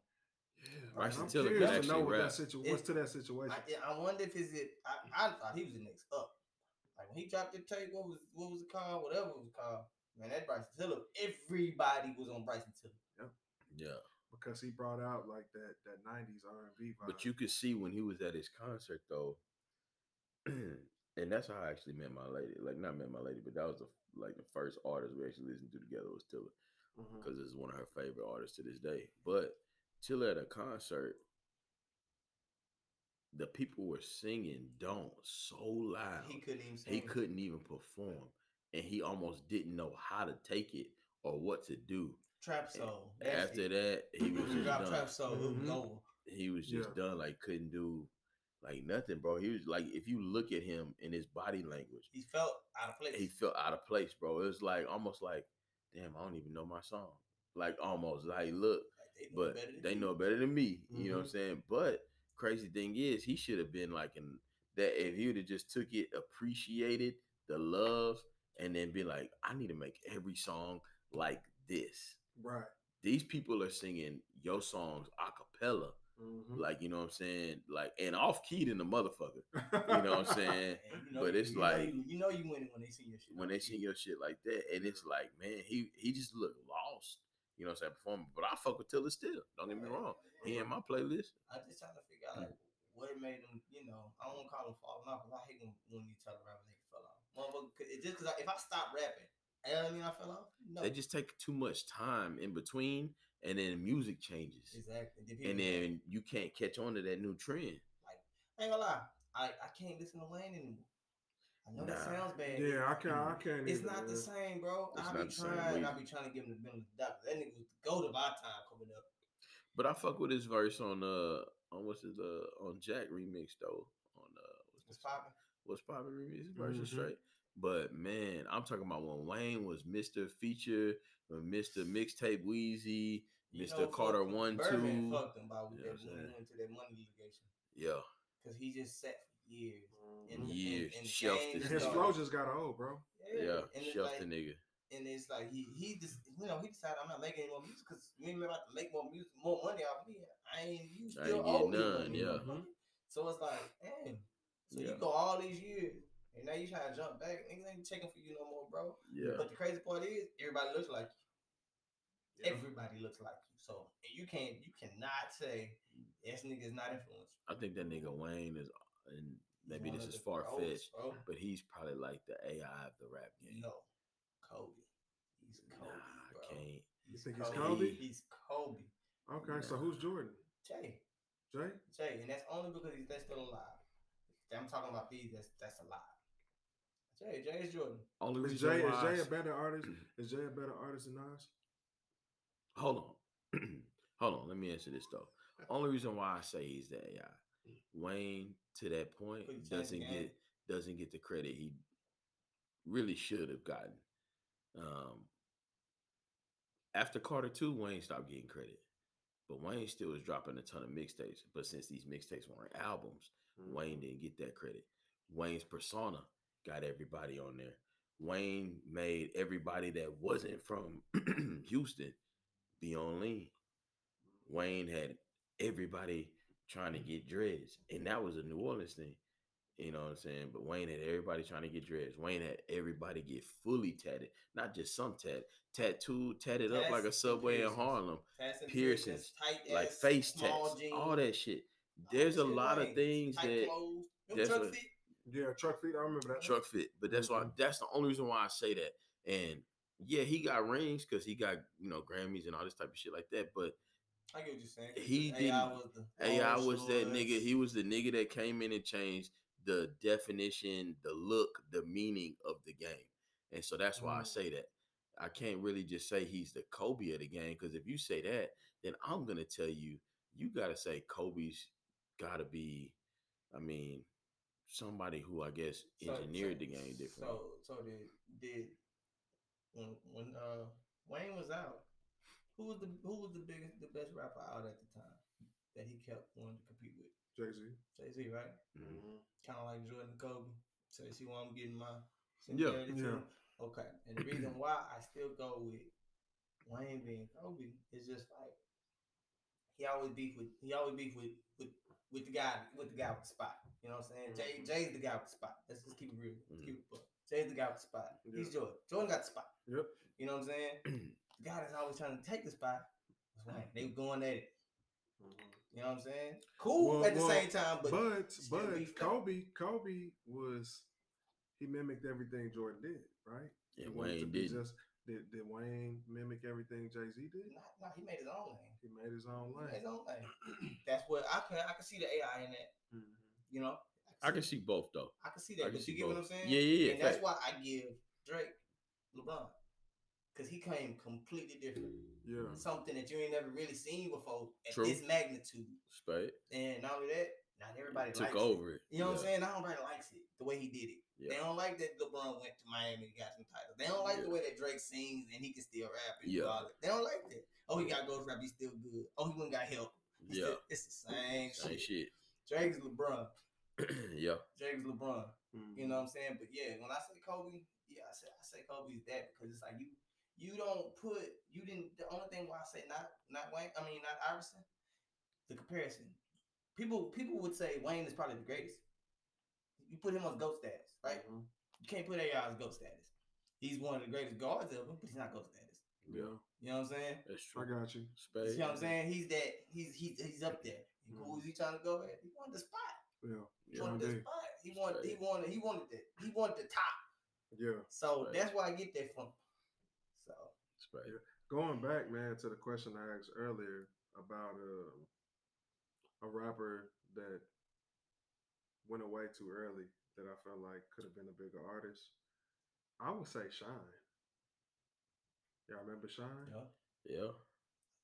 Yeah. Bryson I'm Tiller curious could to know actually what that rap. situ- what's to that situation. I, yeah, I wonder if is it. I, I thought he was the next up. Like when he dropped the tape, what was what was it called? Whatever it was called. Man, that Bryson Tiller. Everybody was on Bryson Tiller. Yeah. because he brought out like that that '90s R&B vibe. But you could see when he was at his concert though, and that's how I actually met my lady. Like not met my lady, but that was the like the first artist we actually listened to together was Tiller mm-hmm. because it's one of her favorite artists to this day. But Tiller at a concert, the people were singing "Don't" so loud He couldn't even. Sing. he couldn't even perform, and he almost didn't know how to take it or what to do. Trap soul. That After shit. that, he was He just dropped done. trap soul. It was Mhm. he was just Yeah. done like couldn't do like nothing bro he was like if you look at him in his body language He felt out of place. he felt out of place bro it was like almost like damn i don't even know my song like almost like look Like, they but they you. know better than me you know what i'm Mhm. saying but crazy thing is he should have been like in that if he would have just took it appreciated the love and then be like i need to make every song like this right. these people are singing your songs a cappella Mhm. like you know what I'm saying, like and off key than the motherfucker. You know what I'm saying? You know but it's you know like- you, you know you winning when they see your shit. when they sing your shit like that, and it's like, man, he he just looked lost. You know what I'm saying? Performing, but I fuck with Tiller still. Don't get me wrong. He in my playlist. I just trying to figure out like what made them. You know, I don't want to call them falling off, because I hate when when you tell a rapper they fell off. Motherfucker, just because if I stop rapping, know I mean? I fell off. No, They just take too much time in between, and then music changes, exactly. Then and be like- then you can't catch on to that new trend. Like, I ain't gonna lie, I, I can't listen to Wayne anymore. I know that sounds bad. yeah, I can't. I can't. It's either, not the same, bro. It's I not be the same trying. I way. be trying to give him the benefit of the doubt. That nigga was the goat of our time coming up. But I fuck with his verse on uh on what's his uh on Jack remix though on uh what's Was this popping. what's poppin' remix his verse is Mhm. straight. But man, I'm talking about when Wayne was Mr. Feature, when Mr. Mixtape Weezy, You Mr. know, Carter fuck- One Birdman Two. fucked him by with You know that what I'm when he saying? went to that money litigation Yeah, because he just sat for years. And. Years, and, and shelved James this his nigga. flow just got old, bro. yeah, and it's shelf like, the nigga. and it's like he he just you know he decided I'm not making any more music because you ain't about to make more music more money off me. I ain't you I still ain't owe getting me none, money, yeah. motherfucker. So it's like, damn. So Yeah. you go all these years and now you try to jump back. Niggas ain't checking for you no more, bro. Yeah, But the crazy part is everybody looks like you. Yeah. Everybody looks like you. So you can't you cannot say this nigga is not influenced. I think that nigga Wayne is, and maybe this is the far fetched, but he's probably like the AI of the rap game. No, Kobe. He's Kobe. Nah, Kobe, I can't. You think he's Kobe? He's Kobe. Okay, so who's Jordan? Jay. Jay? Jay, and that's only because he's that's still alive. I'm talking about these. That's that's alive. Jay, Jay is Jordan. Only Is Jay is Jay a better artist? Is Jay a better artist than Nas? hold on, hold on. Let me answer this though. Only reason why I say he's the AI, Wayne to that point But he changed the doesn't get doesn't get the credit he really should have gotten. Um, after Carter two, Wayne stopped getting credit, but Wayne still was dropping a ton of mixtapes. But since these mixtapes weren't albums, Mm-hmm. Wayne didn't get that credit. Wayne's persona got everybody on there. Wayne made everybody that wasn't from Houston be on lean. Wayne had everybody trying to get dreads, and that was a New Orleans thing. You know what I'm saying? But Wayne had everybody trying to get dreads. Wayne had everybody get fully tatted, not just some tat, tattooed, tatted up like a subway in. Harlem, Piercings, tight like face tats, jeans, all that shit. There's a lot of things that clothes. That's what- fit. Yeah, Trukfit. I remember that. truck fit. But that's why Mhm. that's the only reason why I say that. And yeah, he got rings because he got you know Grammys and all this type of shit like that. But I get what you're saying. 'cause He AI didn't- was the AI was that nigga. He was the nigga that came in and changed the definition, the look, the meaning of the game. And so that's why I Mm. say that. I can't really just say he's the Kobe of the game because if you say that, then I'm gonna tell you you gotta say Kobe's gotta be. I mean, somebody who I guess engineered so- the game different. So so did did when when uh Wayne was out, who was the who was the biggest the best rapper out at the time that he kept wanting to compete with? Jay Z. Jay Z, right? Mhm. Kind of like Jordan and Kobe. So you see why I'm getting my Yeah, similarity yeah. Okay. And the reason why I still go with Wayne being Kobe is just like he always beef with he always beef with with with the guy with the guy with the spot. You know what I'm saying? Jay Mhm. Jay's the guy with the spot. Let's just keep it real. Let's keep it real. Jay's the guy with the spot. He's Jordan. Jordan got the spot. Yep. You know what I'm saying? the guy that's always trying to take the spot was Wayne. They were going at it. You know what I'm saying? Cool Well, at the well, same time, but, But but. Kobe Kobe was he mimicked everything Jordan did, right? Yeah, He Wayne didn't. Just, did, did Wayne mimic everything Jay Z did? No, nah, he made his own lane. He made his own He made his own lane. That's what I can I can see the AI in that. Mhm. You know, I can see both though. I can see that. can But see you get what I'm saying? Yeah, yeah, yeah. And that's fact. why I give Drake LeBron. Cause he came completely different. Yeah. Something that you ain't never really seen before at True. this magnitude. Spade And not only that, not everybody took likes over it. it. You know what I'm saying? Not everybody likes it the way he did it. They don't like that LeBron went to Miami and got some titles. They don't like the way that Drake sings and he can still rap and do Yeah. all that. They don't like that. Oh, he got ghost rap, he's still good. Oh, he went and got help. He's Yeah. still- it's the same, Same shit. shit. Drake's LeBron. yeah. Drake's LeBron. Mhm. You know what I'm saying? But yeah, when I say Kobe, yeah, I say I say Kobe's that because it's like you you don't put you didn't the only thing why I say not not Wayne, I mean not Iverson, the comparison. People people would say Wayne is probably the greatest. You put him on GOAT status, right? Mhm. You can't put AI as GOAT status. He's one of the greatest guards ever, but he's not GOAT status. Yeah. You know what I'm saying? That's I got you. Spade. You know what I'm saying? He's that he's he's he's up there. And Who is he trying to go at? He wanted the spot. Yeah. He Yeah. wanted the spot. He wanted he wanted he wanted the he wanted the top. Yeah. So Right. that's where I get that from. So Spade. Going back, man, to the question I asked earlier about um, a rapper that went away too early that I felt like could have been a bigger artist. I would say Shyne. Y'all remember Shyne? yeah, Yeah.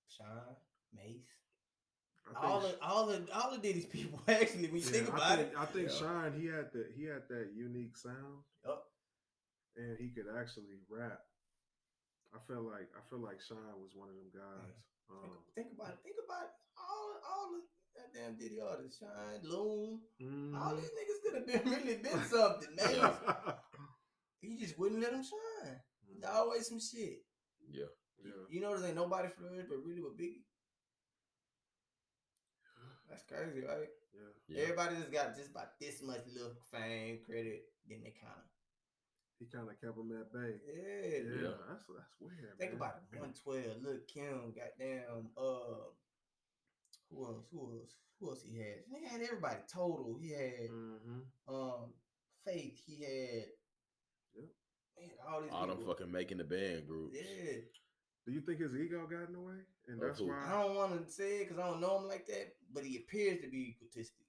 Sean, Mase, all Sh- of all of all of these people actually when you yeah, think I about think, it. I think Yeah. Shyne he had the he had that unique sound Yup. and he could actually rap. I feel like I feel like Shyne was one of them guys. Think, Um, think about it. Think about all all the goddamn Diddy artists, Shyne, Loon, all mhm. these niggas could have been really been something, man. He just wouldn't let them shine. There's always some shit. Yeah. yeah. You know, there ain't nobody flourish but really with Biggie. That's crazy, right? Yeah. Yeah. Everybody just got just about this much look, fame, credit. Then they kind of He kind of kept him at bay. yeah. Yeah, Yeah. that's that's weird. Think man. about it. One twelve. Look, Kim. Goddamn. Uh, Who else? Who else? Who else he had? He had everybody. Total. He had Mm-hmm. um Faith. He had. Yep. Man, all these All them fucking making the band groups. Yeah. Do you think his ego got in the way, and that's why? I don't want to say it because I don't know him like that, but he appears to be egotistic.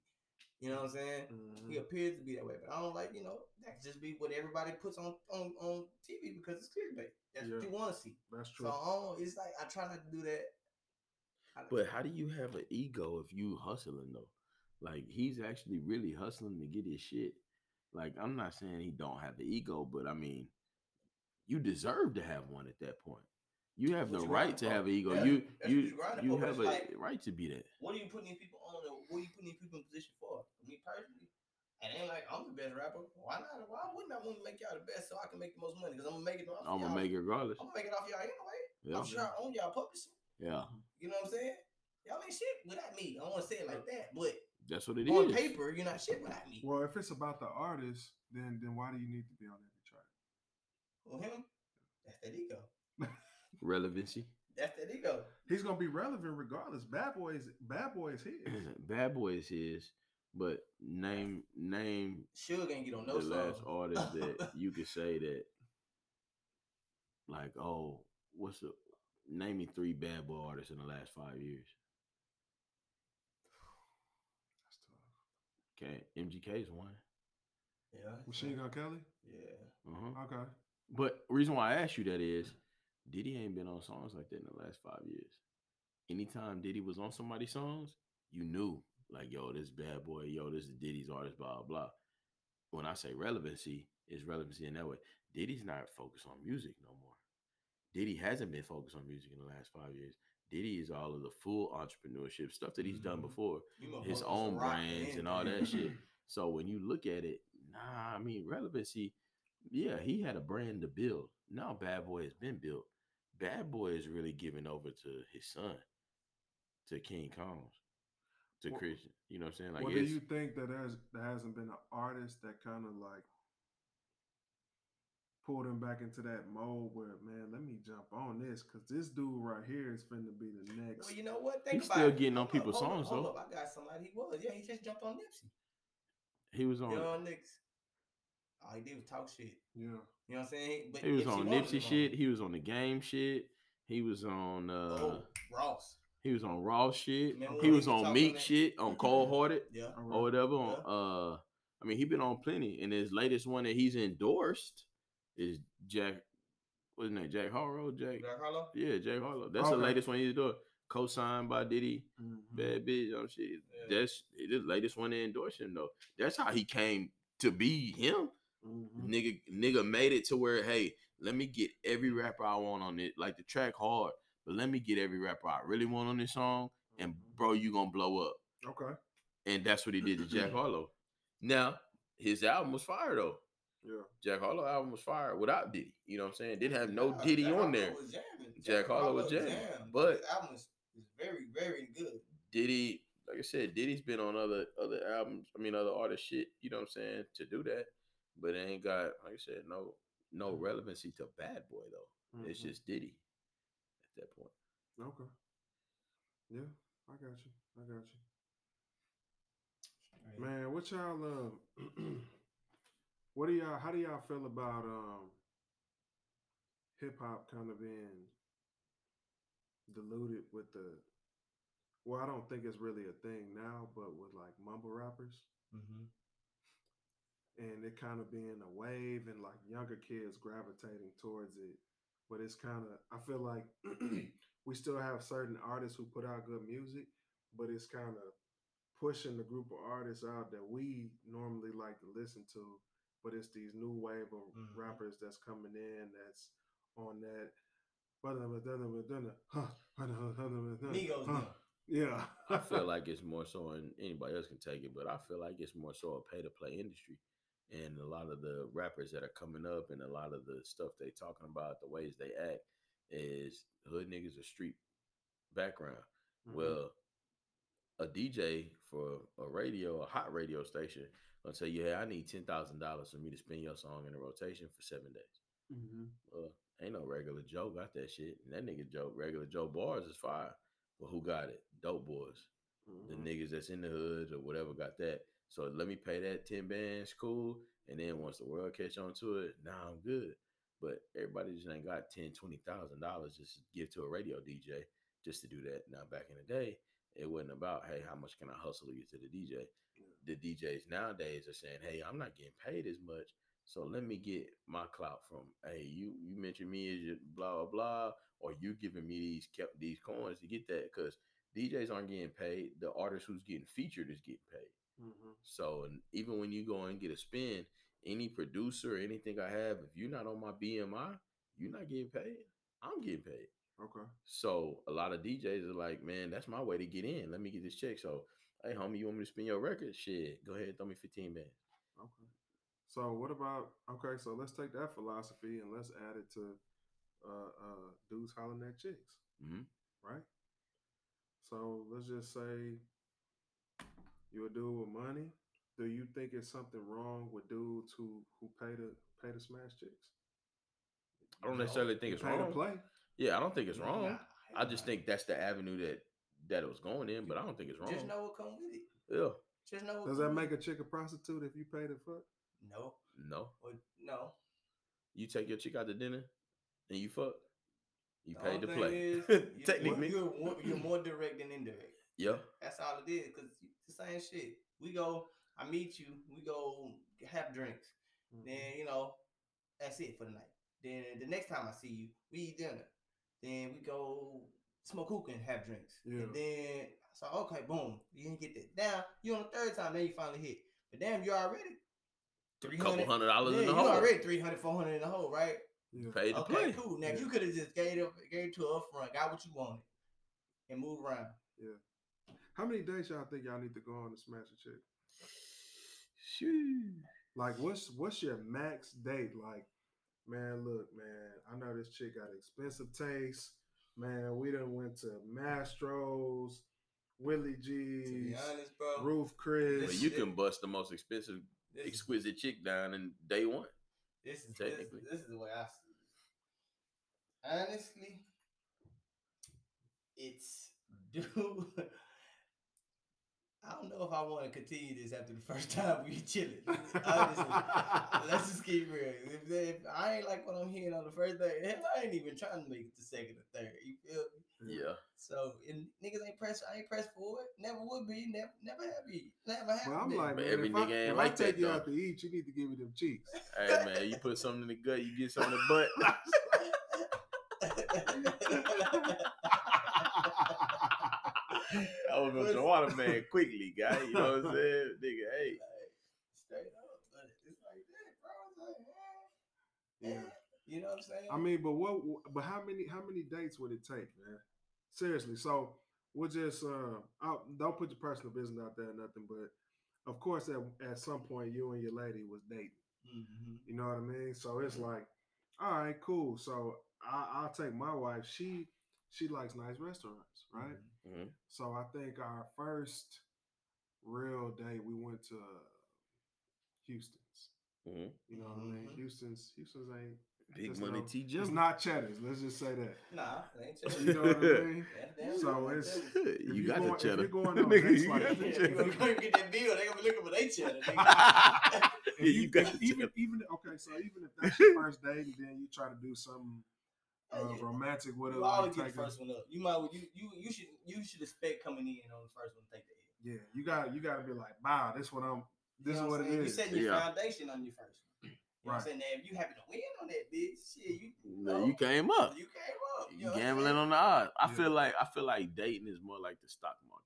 You know what I'm saying? Mhm. He appears to be that way, but I don't like, you know, that just be what everybody puts on on, on TV because it's clickbait. That's what you want to see. That's true. So I don't, it's like I try not to do that. But how do you have an ego if you hustling though? Like he's actually really hustling to get his shit. Like I'm not saying he don't have the ego, but I mean, you deserve to have one at that point. You have the you right to have oh, an ego. Yeah, you you you you have a like- right to be that. what are you putting these people on? Or what are you putting these people in position for? Me personally, it ain't like I'm the best rapper. Why not? Why wouldn't I want to make y'all the best so I can make the most money? Because I'm gonna make it off. I'm y'all. gonna make it regardless. I'm gonna make it off y'all anyway. Yeah, I'm sure I own y'all publishing. Yeah, You know what I'm saying? Y'all ain't shit without me. I don't want to say it like that, but that's what it is. on paper, you're not shit without me. Well, if it's about the artist, then then why do you need to be on every track? Well, him, that's that ego. Relevancy. That's that ego. He's gonna be relevant regardless. Bad boy is bad boy is his. Bad Boy is his, but name name Suge ain't get on the no last artist that you could say that, like, oh, what's the name me three bad boy artists in the last five years? That's tough. Okay, MGK is one. yeah. Machine Gun Kelly. Yeah. Uh-huh. Okay. But reason why I asked you that is Diddy ain't been on songs like that in the last five years. Anytime Diddy was on somebody's songs, you knew like, yo, this bad boy, yo, this is Diddy's artist, blah blah. blah. When I say relevancy, it's relevancy in that way. Diddy's not focused on music no more. Diddy hasn't been focused on music in the last five years. Diddy is all of the full entrepreneurship stuff that he's done Mhm. before. His own brands and and- all that shit. So when you look at it, nah, I mean relevancy. Yeah, he had a brand to build. Now Bad Boy has been built. Bad Boy is really giving over to his son, to King Combs, to Well- Christian. You know what I'm saying? Like, well, do you think that there's there hasn't been an artist that kind of like pulled him back into that mode where man, let me jump on this because this dude right here is finna be the next. Well, you know what? Think He's about still it. getting on Hold up, people's hold up, songs, hold though. up. I got somebody. He was. Yeah, he just jumped on Nipsey. he was on. Young niggas. All he did was talk shit. yeah, You know what I'm saying? But He was Nipsey on Nipsey him shit. He was on the game shit. He was on. uh oh, Ross. He was on Raw shit. Remember He was on talking Meek shit. On Cold Hearted. Yeah. or right. whatever. On, uh, I mean, he been on plenty, and his latest one that he's endorsed is Jack. What's his name? Jack Harlow. Jack. Jack Harlow? Yeah, Jack Harlow. That's the latest one he's doing. Co-signed by Diddy. Mhm. Bad bitch. Oh shit. Yeah. That's the latest one to endorse him though. That's how he came to be him. Mhm. Nigga, nigga made it to where hey, let me get every rapper I want on it. Like the track hard, but let me get every rapper I really want on this song, and Mhm. bro, you gonna blow up. Okay. And that's what he did to Jack Harlow. Now, his album was fire though. Yeah. Jack Harlow album was fire without Diddy. You know what I'm saying? Didn't have no Nah, Diddy Jack on there. was jamming. Jack Harlow was jamming, jammed. but- his album is, is very, very good. Diddy, like I said, Diddy's been on other other albums. I mean, other artist shit. You know what I'm saying? To do that, but it ain't got like I said, no no relevancy to Bad Boy though. It's Mhm. just Diddy at that point. okay. Yeah, I got you. I got you. Man, what y'all um what do y'all how do y'all feel about um hip hop kind of being diluted with the well, I don't think it's really a thing now, but with like mumble rappers Mm-hmm. and it kind of being a wave and like younger kids gravitating towards it. But it's kind of I feel like we still have certain artists who put out good music, but it's kind of pushing the group of artists out that we normally like to listen to. But it's these new wave of Mhm. rappers that's coming in that's on that. Migos. Yeah. I feel like it's more so, and anybody else can take it, but I feel like it's more so a pay to play industry. And a lot of the rappers that are coming up and a lot of the stuff they talking about, the ways they act, is hood niggas a street background. Mhm. Well, a DJ for a radio, a hot radio station, will tell you, hey, I need ten thousand dollars for me to spin your song in a rotation for seven days. Mhm. Well, ain't no regular Joe got that shit. And that nigga Joe, regular Joe bars is fire. But who got it? Dope boys. The Mhm. niggas that's in the hoods or whatever got that. So let me pay that 10 bands, cool. And then once the world catch on to it, now I'm good. But everybody just ain't got 10, 20,000 dollars just to give to a radio DJ just to do that. Now back in the day, it wasn't about, hey, how much can I hustle to get to the DJ? The DJs nowadays are saying, hey, I'm not getting paid as much. So let me get my clout from, hey, you you mentioned me as your blah blah blah, or you giving me these kept these coins to get that because DJs aren't getting paid. The artist who's getting featured is getting paid. Mhm. So and even when you go and get a spin, any producer, anything I have, if you're not on my BMI, you're not getting paid. I'm getting paid. Okay. So a lot of DJs are like, man, that's my way to get in. Let me get this check. So, hey, homie, you want me to spin your record? Shit, go ahead, throw me 15 bands. Okay. So what about okay? So let's take that philosophy and let's add it to uh, uh, dudes hollering at chicks, hmm right? So let's just say you a dude with money. Do you think it's something wrong with dudes who who pay to pay to smash chicks? I don't necessarily think it's pay wrong. to play. Yeah, I don't think it's wrong. Nah, I just think that's the avenue that that it was going in, but I don't think it's wrong. Just know what come with it. yeah, Just know. What Does that make it. a chick a prostitute if you pay to fuck? no? no. Or, no. You take your chick out to dinner and you fuck. You The paid to play. thing is, you- Technically, you're, more- you're more direct than indirect. yeah. That's all it is. Cause the same shit. We go. I meet you. We go have drinks. Mhm. Then you know, that's it for the night. Then the next time I see you, we eat dinner. Then we go smoke hookah and have drinks. Yeah. And then I so okay, boom, you didn't get that. Now you on the third time, then you finally hit. But damn, you already three Couple hundred. hundred dollars Yeah, in the you hole. already 300, 400 in the hole, right? Yeah. Paid to Okay, play. cool. Now Yeah. you could have just gave it gave it to her upfront, got what you wanted, and move around. Yeah. How many days y'all think y'all need to go on to smash a chick? Shoo. Like, what's what's your max date? Like, man, look, man, I know this chick got expensive taste. Man, we done went to Mastro's, Willie To be G's, honest, bro, Ruth's Chris. But you can bust the most expensive, this is, exquisite chick down in day one. this is technically. this is the way I see it. Honestly, it's dude. I don't know if I want to continue this after the first time we chilling. Honestly, let's just keep real. If, if I ain't like what I'm hearing on the first day, hell, I ain't even trying to make it to second or third. You feel me? Yeah. So and niggas ain't pressed. I ain't pressed for it. Never would be. Never, never have be. Never have Well, I'm been. like, man, every if I, nigga ain't if like I take that, you though. out to eat, you need to give me them cheeks. Hey man, you put something in the gut, you get something in the butt. I was gonna water man quickly, guy. You know what I'm saying? Nigga, hey. Straight up, but it's like that, bro. It's like, Yeah. eh, you know what I'm saying? I mean, but what? But how many? How many dates would it take, man? Seriously. So we'll just uh, I'll, don't put your personal business out there, or nothing. But of course, at at some point, you and your lady was dating. Mhm. You know what I mean? So it's like, all right, cool. So I, I'll take my wife. She she likes nice restaurants, right? Mhm. So I think our first real day we went to Houston's. Mhm. You know what I mean? Mhm. Houston's Houston's ain't Big money no- T It's not Cheddar's. Let's just say that. Nah, it ain't You know what I mean? Damn, So it's- you you got going- the if cheddar. you're going on Nigga, dates you like that, the you gonna go get that bill? They gonna be looking for their cheddar. nigga. If Yeah, you got the even cheddar. even okay. So even if that's your first date, and then you try to do something uh, Hey, romantic with her, You like always get the first one up. You might you you you should you should expect coming in on the first one to take the L. yeah, you got you got to be like, wow, this what I'm. You This is know what I'm it saying? is. You setting your Yeah. foundation on your first one. You know what I'm Right. saying? Now, if you happen to win on that bitch, shit, you No, you came up. you came up. You know gambling on the odds. I Yeah. feel like I feel like dating is more like the stock market.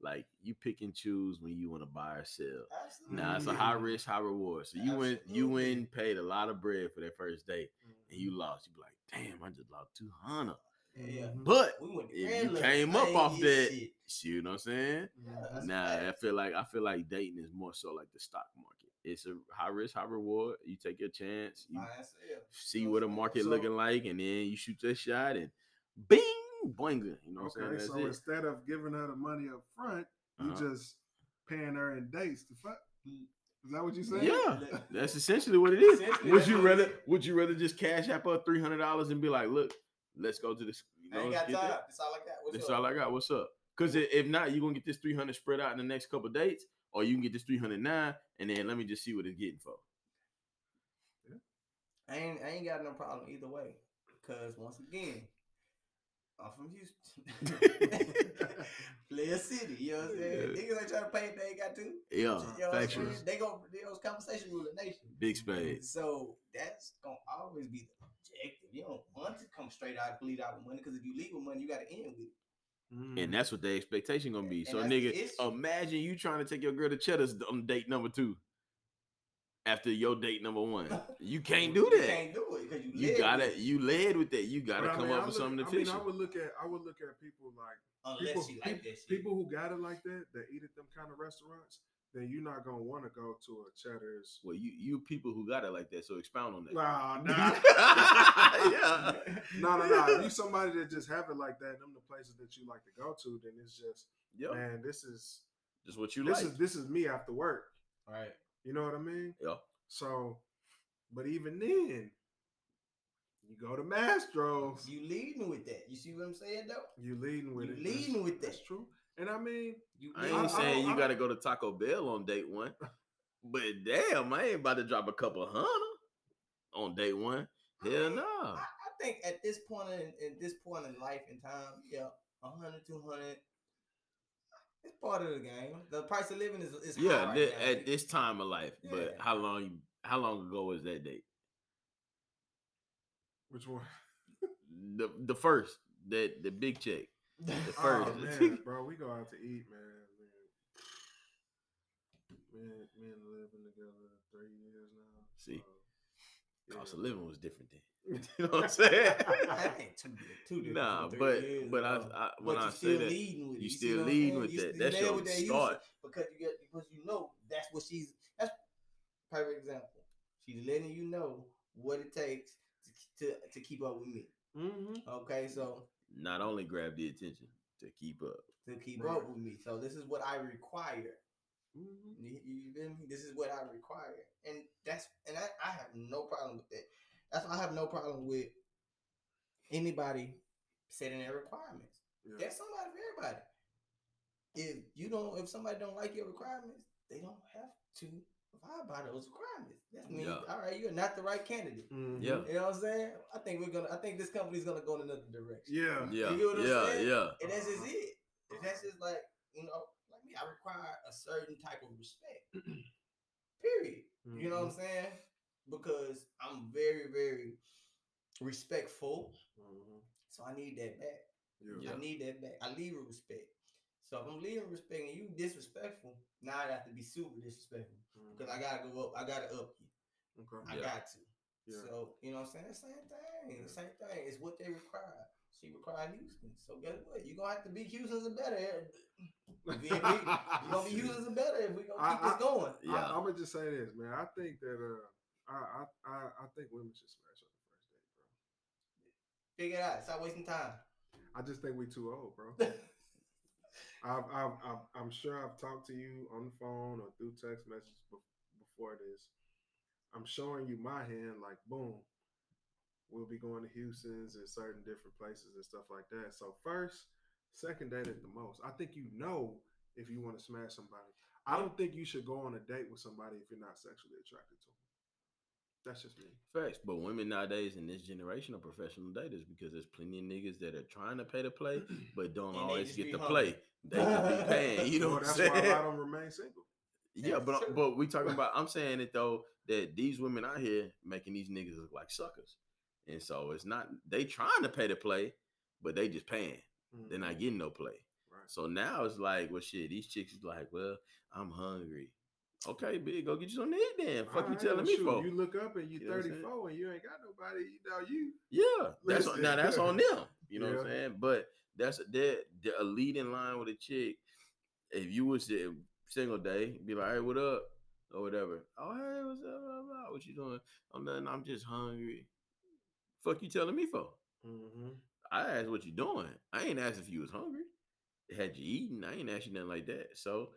Like you pick and choose when you want to buy or sell. Absolutely. Now it's a high risk, high reward. So you went, you Absolutely. went, paid a lot of bread for that first date, and you Mhm. lost. You be like, damn, I just lost two hundred. Yeah. But We if you came up off that, shit. you know what I'm saying? Yeah, that's Nah, I feel like I feel like dating is more so like the stock market. It's a high risk, high reward. You take your chance. You see what the I'm market So- looking like, and then you shoot that shot and bing, boinga. You know what I'm Okay, saying? so it. instead of giving her the money up front, you Uh-huh. just paying her in dates to fuck. Is that what you saying? Yeah, that's essentially what it is. Would you rather? Would you rather just cash app her three hundred dollars and be like, "Look, let's go to this." You I ain't got time. that. That's all I got. What's That's up? all I got. What's up? Because if not, you're gonna get this 300 spread out in the next couple dates, or you can get this 309, and then let me just see what it's getting for. I ain't I ain't got no problem either way. Because once again, I'm from Houston. Player City, you know what I'm saying? Yeah. Niggas ain't trying to pay if they ain't got to. Yeah, You know factual. They go those conversation rule the nation. Big spade. So that's gonna always be the objective. You don't want to come straight out and lead out with money because if you leave with money, you gotta end with it. Mm. And that's what the expectation gonna be. And So, nigga, imagine you trying to take your girl to Cheddar's on date number two after your date number one. You can't do that. You can't do it because you, You live gotta, with it. you led with that. You gotta I come mean, up I with look- something I mean. I would look at I would look at people like unless people, you like peop- that shit. people who got it like that that eat at them kind of restaurants. Then you're not gonna want to go to a Cheddar's. well, you you people who got it like that. So expound on that. Nah, nah. yeah, no, no, no. You somebody that just have it like that, them the places that you like to go to, then it's just yeah. man, this is Just what you like this like. is this is me after work. right. You know what I mean? Yeah. So, but even then, you go to Mastro's. You leading with that. You see what I'm saying though? You leading with You it. leading That's- with That's true. And I mean, You I ain't I- I saying don't- you got to go to Taco Bell on date one, but damn, I ain't about to drop a couple hundred on date one. Hell no. I, I think at this point in at this point in life and time, yeah, 100, 200, it's part of the game. The price of living is is high Yeah, right thi- now. at this time of life. But how long? you How long ago was that date? which one? The the first that the big check. The Oh first. man, bro, we go out to eat, man. Man, man, man living together three years now. See, so, Cost yeah. of living was different then. you know what I'm saying? that ain't too good. Too different nah, but years but I, ago. I when but I you say still that leading with it. you still leading with You that. still That's there your with that start. usage because you get because you know that's what she's that's perfect example. She's letting you know what it takes to to, to keep up with me. Mhm. Okay, so Not only grab the attention to keep up. to keep Right. up with me. So this is what I require. Mhm. You, you feel me? This is what I require, and that's and I, I have no problem with that. That's why I have no problem with anybody setting their requirements. Yeah. There's somebody for everybody. If you don't, if somebody don't like your requirements, they don't have to abide by those requirements. That means, Yeah. all right, you're not the right candidate. Mhm. Yeah. You know what I'm saying? I think we're gonna. I think this company's gonna go in another direction. Yeah. Yeah, You get what I'm yeah, saying? yeah. And that's just it. And that's just like, you know, like me, I require a certain type of respect. Period. You know what I'm Mhm. saying? Because I'm very, very respectful. Mhm. So I need that back. Yeah. I need that back. I leave with respect. So if I'm leaving respect and you disrespectful, now I have to be super disrespectful. Because I gotta go up, I gotta up you. Okay. I Yeah. got to. Yeah. So, you know what I'm saying? Same thing. Same thing. It's what they require. She required Houston. So guess what? You're gonna have to be Houston's and better. You're gonna be Houston's and better if we're gonna I- keep this I- going. Yeah. I, am gonna just say this, man. I think that uh, I, I, I, I think women should smash on the first date, bro. Figure it out. Stop wasting time. I just think we too old, bro. I've, I've, I've, I'm sure I've talked to you on the phone or through text messages before this. I'm showing you my hand, like boom. We'll be going to Houston's and certain different places and stuff like that. So first, second date at the most. I think you know if you want to smash somebody. I don't think you should go on a date with somebody if you're not sexually attracted to them. That's just me. Facts. But women nowadays in this generation are professional daters because there's plenty of niggas that are trying to pay to play, but don't always get be to hungry. play. They could be paying. You know Well, what I'm saying? that's why a saying? lot of them remain single. Yeah, but but we talking about. I'm saying it though that these women out here making these niggas look like suckers, and so it's not they trying to pay to play, but they just paying. They're not mm-hmm. getting no play. right. So now it's like, well, shit. These chicks is like, well, I'm hungry. Okay, big, go get you to eat then. Fuck you Alright, telling me for? You look up and you You know what I'm saying? 34 and you ain't got nobody. You know you. Yeah, that's on, now that's on them. You know what I'm saying? But that's they're, they're a lead in line with a chick. If you was a single day, be like, hey, what up? Or whatever. Oh, hey, what's up? What you doing? I'm nothing. I'm just hungry. Fuck you telling me for? Mm-hmm. I asked what you doing. I ain't asked if you was hungry. Had you eaten? I ain't asked you nothing like that. So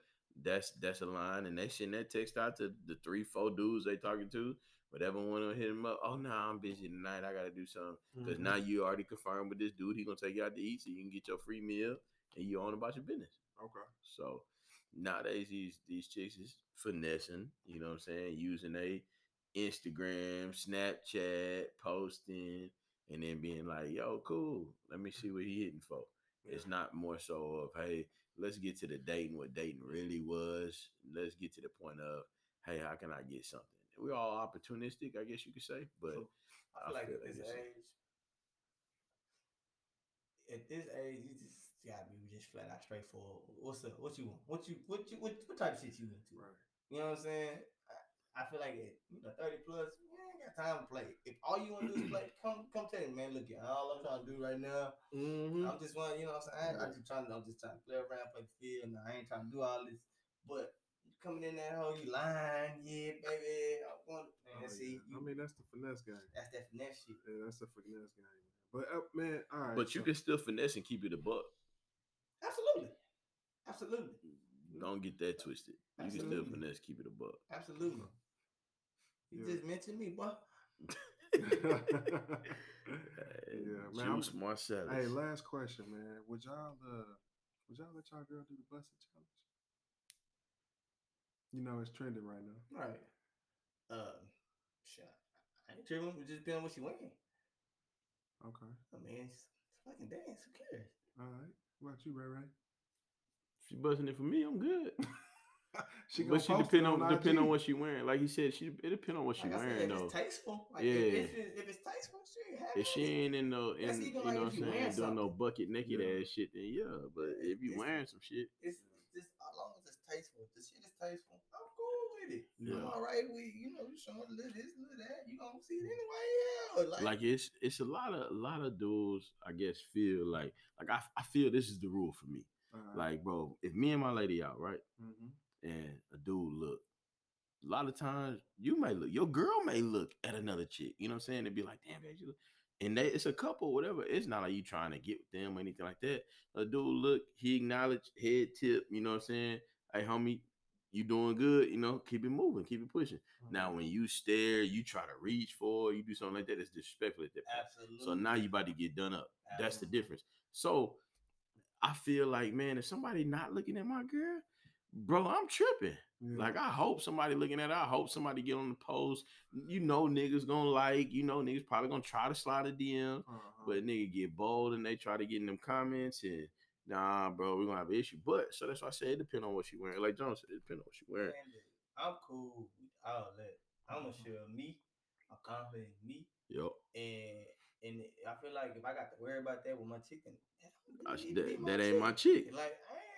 that's that's a line, and they send that text out to the three, four dudes they talking to. Whatever one to hit him up. Oh no, I'm busy tonight. I gotta do something. Because Mhm. now you already confirmed with this dude. He gonna take you out to eat, so you can get your free meal and you on about your business. okay. So nowadays these these chicks is finessing, you know what I'm saying, using a Instagram, Snapchat, posting, and then being like, yo, cool. Let me see what he hitting for. It's not more so of, hey, let's get to the dating, what dating really was. Let's get to the point of, hey, how can I get something? We're all opportunistic, I guess you could say. But So, I feel I like feel at this age, at this age, you just gotta be just flat out straightforward. What's up? What you want? What you what you what, what type of shit you into? Right. You know what I'm saying? I, I feel like at you know thirty plus, you ain't got time to play. If all you want to do is play, come come tell me, man. Look, at all I'm trying to do right now. Mm-hmm. I'm just want, you know what I'm saying? I, I just trying to, I'm just trying to play around, play the field. Now I ain't trying to do all this, but coming in that hole, you lying, yeah, baby. I want, man. Oh, see, yeah. you, I mean, that's the finesse game. that's that finesse shit. Yeah, that's the finesse game. But uh, man, all right. but you so- can still finesse and keep it a buck. Absolutely, absolutely, Don't get that twisted. You can still Absolutely. finesse, keep it a buck. absolutely. You Yeah. just mentioned me, boy. Yeah, man, Juice Marcellus. Hey, last question, man. Would y'all uh would y'all let y'all girl do the busted challenge? You know it's trending right now. Right. Um, shit. I ain't tripping. We just been what she wearing. Okay. I mean, it's, it's fucking dance. Who cares? All right. What about you, Ray Ray? she busting it for me. I'm good. she but she depend it on, depend on what she wearing. Like he said, she it depend on what she Like I said, wearing if though. it's tasteful, like Yeah. if, if, it's, if it's tasteful, shit, have If she ain't in no, in, you know like what I'm saying, wearing doing no something. bucket naked Yeah. ass shit, then yeah. But if you It's- wearing some shit, It's just as long as it's tasteful. If the shit is tasteful, I'm cool with it. Yeah. I'm all right with you know you showing a little this, a little that. You gonna see it anyway. Yeah. Like, like it's it's a lot of a lot of dudes, I guess, feel like like I I feel this is the rule for me. All right. Like, bro, if me and my lady out, right, Mhm. And a dude look, a lot of times you may look, your girl may look at another chick. You know what I'm saying? And be like, damn, you look. And they, it's a couple, whatever. It's not like you trying to get with them or anything like that. A dude look, he acknowledge, head tip. You know what I'm saying? Hey, homie, you doing good? You know, keep it moving, keep it pushing. Now, when mm-hmm. you stare, you try to reach for, you do something like that, it's disrespectful at that point. absolutely. So now you about to get done up. That's the difference. So I feel like, man, if somebody not looking at my girl, bro, I'm tripping. Yeah. Like I hope somebody looking at it. I hope somebody get on the post. You know niggas gonna like, you know niggas probably gonna try to slide a DM, Uh-huh. but nigga get bold and they try to get in them comments and nah, bro, we gonna have an issue. But so that's why I say it depend on what she wearing. Like John said, it depend on what she wearing. I'm cool with all that. I'm Mm-hmm. gonna show me. I'm confident in me, Yep. and and I feel like if I got to worry about that with my chicken, that, don't I really sh- need to that, that ain't my chick. Like I ain't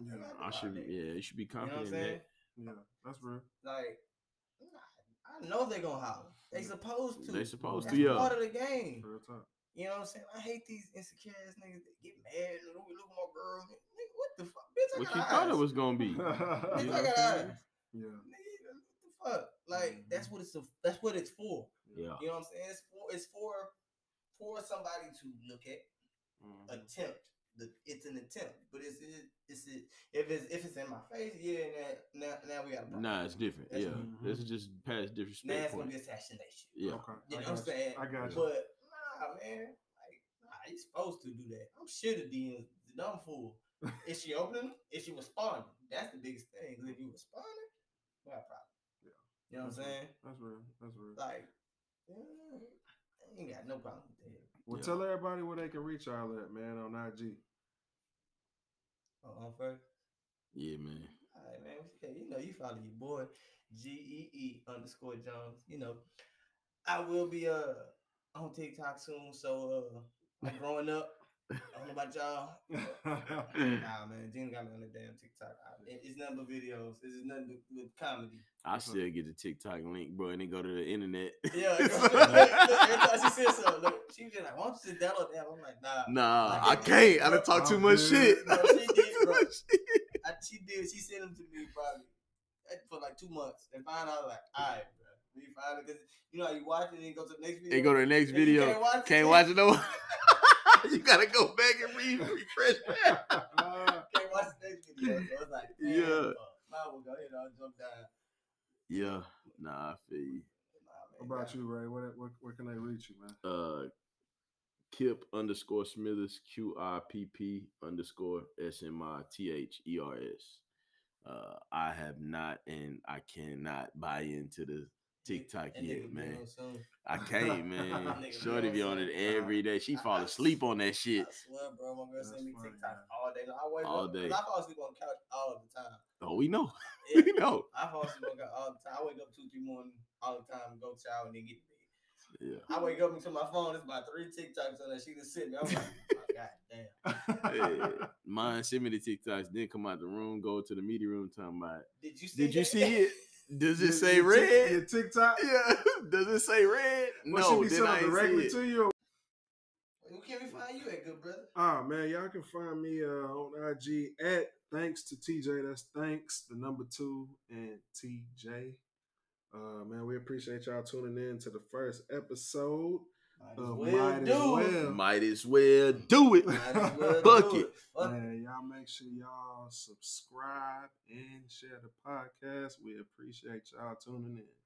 Yeah, ain't gotta do I should, that. yeah, you should be You know what I'm confident saying? that. yeah, that's real. Like, I know they're gonna holler. They Yeah. supposed to. They supposed That's to, yeah. part of the game. Real. You know what I'm saying? I hate these insecure ass niggas that get mad. Look, look at my girl. Nigga, what the fuck? Bitch, I What got you thought it was gonna be? Bitch, You know I what got I'm saying? eyes. Yeah. Nigga, what the fuck? Like that's Mhm. what it's. A, that's what it's for. Yeah. You know what I'm saying? It's for. It's for. For somebody to look at, Mhm. attempt. The, it's an attempt, but it's it, it's it, if it's if it's in my face, yeah. Now now, now we got a problem. Nah, it's different. That's- yeah, Mhm. this is just past now disrespect it's gonna be assassination. Yeah, Okay. You I know what I'm saying? I got you. But nah, man, like nah, you supposed to do that. I'm sure the DMs the dumb fool. Is she opening? them? Is she responding? That's the biggest thing. 'cause if you responding, we got a problem. Yeah. You know what I'm That's real. saying? That's real. That's real. Like, yeah, I ain't got no problem with that. Well, Yeah. tell everybody where they can reach y'all at, man, on IG. Uh, on first. yeah, man. All right, man. Yeah, you know, you follow your boy G E E underscore Jones. You know, I will be uh on TikTok soon. So uh, I'm growing up. I don't know about y'all. Nah, man, Gene got me on the damn TikTok. I, it- it's nothing but videos. It's is nothing but, but comedy. I still get the TikTok link, bro, and then go to the internet. Yeah, look, look, look, she said something, look, she was just like, "Why don't you just download that?" I'm like, "Nah." nah, I I can't. I bro, done talk too oh, much good. shit. Bro, she did, bro. I, she did. She sent them to me probably for like two months. And finally, I was like, "All right, bro." We finally, you know how you watch it and you go to the next video. And go to the next video. Can't watch it. Can't watch it no. you gotta go back and re- refresh back. Can't watch the next video. So it's like, Yeah. yeah. Might as well go ahead and jump down. Yeah, nah, I feel you. Nah, What about you, Ray? Where, where, where can they reach you, man? Uh, Kip underscore Smithers Q I P P underscore S M I T H E R S. Uh, I have not and I cannot buy into the TikTok That yet, nigga man. I can't, man. That nigga Shorty be be on on it uh, every day. She fall asleep on that shit. I swear, bro, my girl That's send me TikTok man. all day long. I wake All up, 'cause day. I fall asleep on the couch all the time. Oh, we know. Yeah. we know. I fall asleep on the couch all the time. I wake up two, three morning all the time, go shower, and then get to bed. Yeah. I wake up into my phone. It's about three TikToks on there. She just sitting there. I'm like, oh, God damn. Hey, mine send me the TikToks, then come out the room, go to the media room, talking about. Did you see? Did you see it? Does it Your- say your Tik- red? Your TikTok? Yeah. Does it say red? What should No, be then I directly see it. to you? Where can we find you at, good brother? Oh man, y'all can find me uh, on IG at thanks to TJ. That's thanks the number two and TJ. Uh, man, we appreciate y'all tuning in to the first episode Might of as Might as do it. Well. Might as well do it. Might as well Fuck do it. Fuck Man, y'all make sure y'all subscribe and share the podcast. We appreciate y'all tuning in.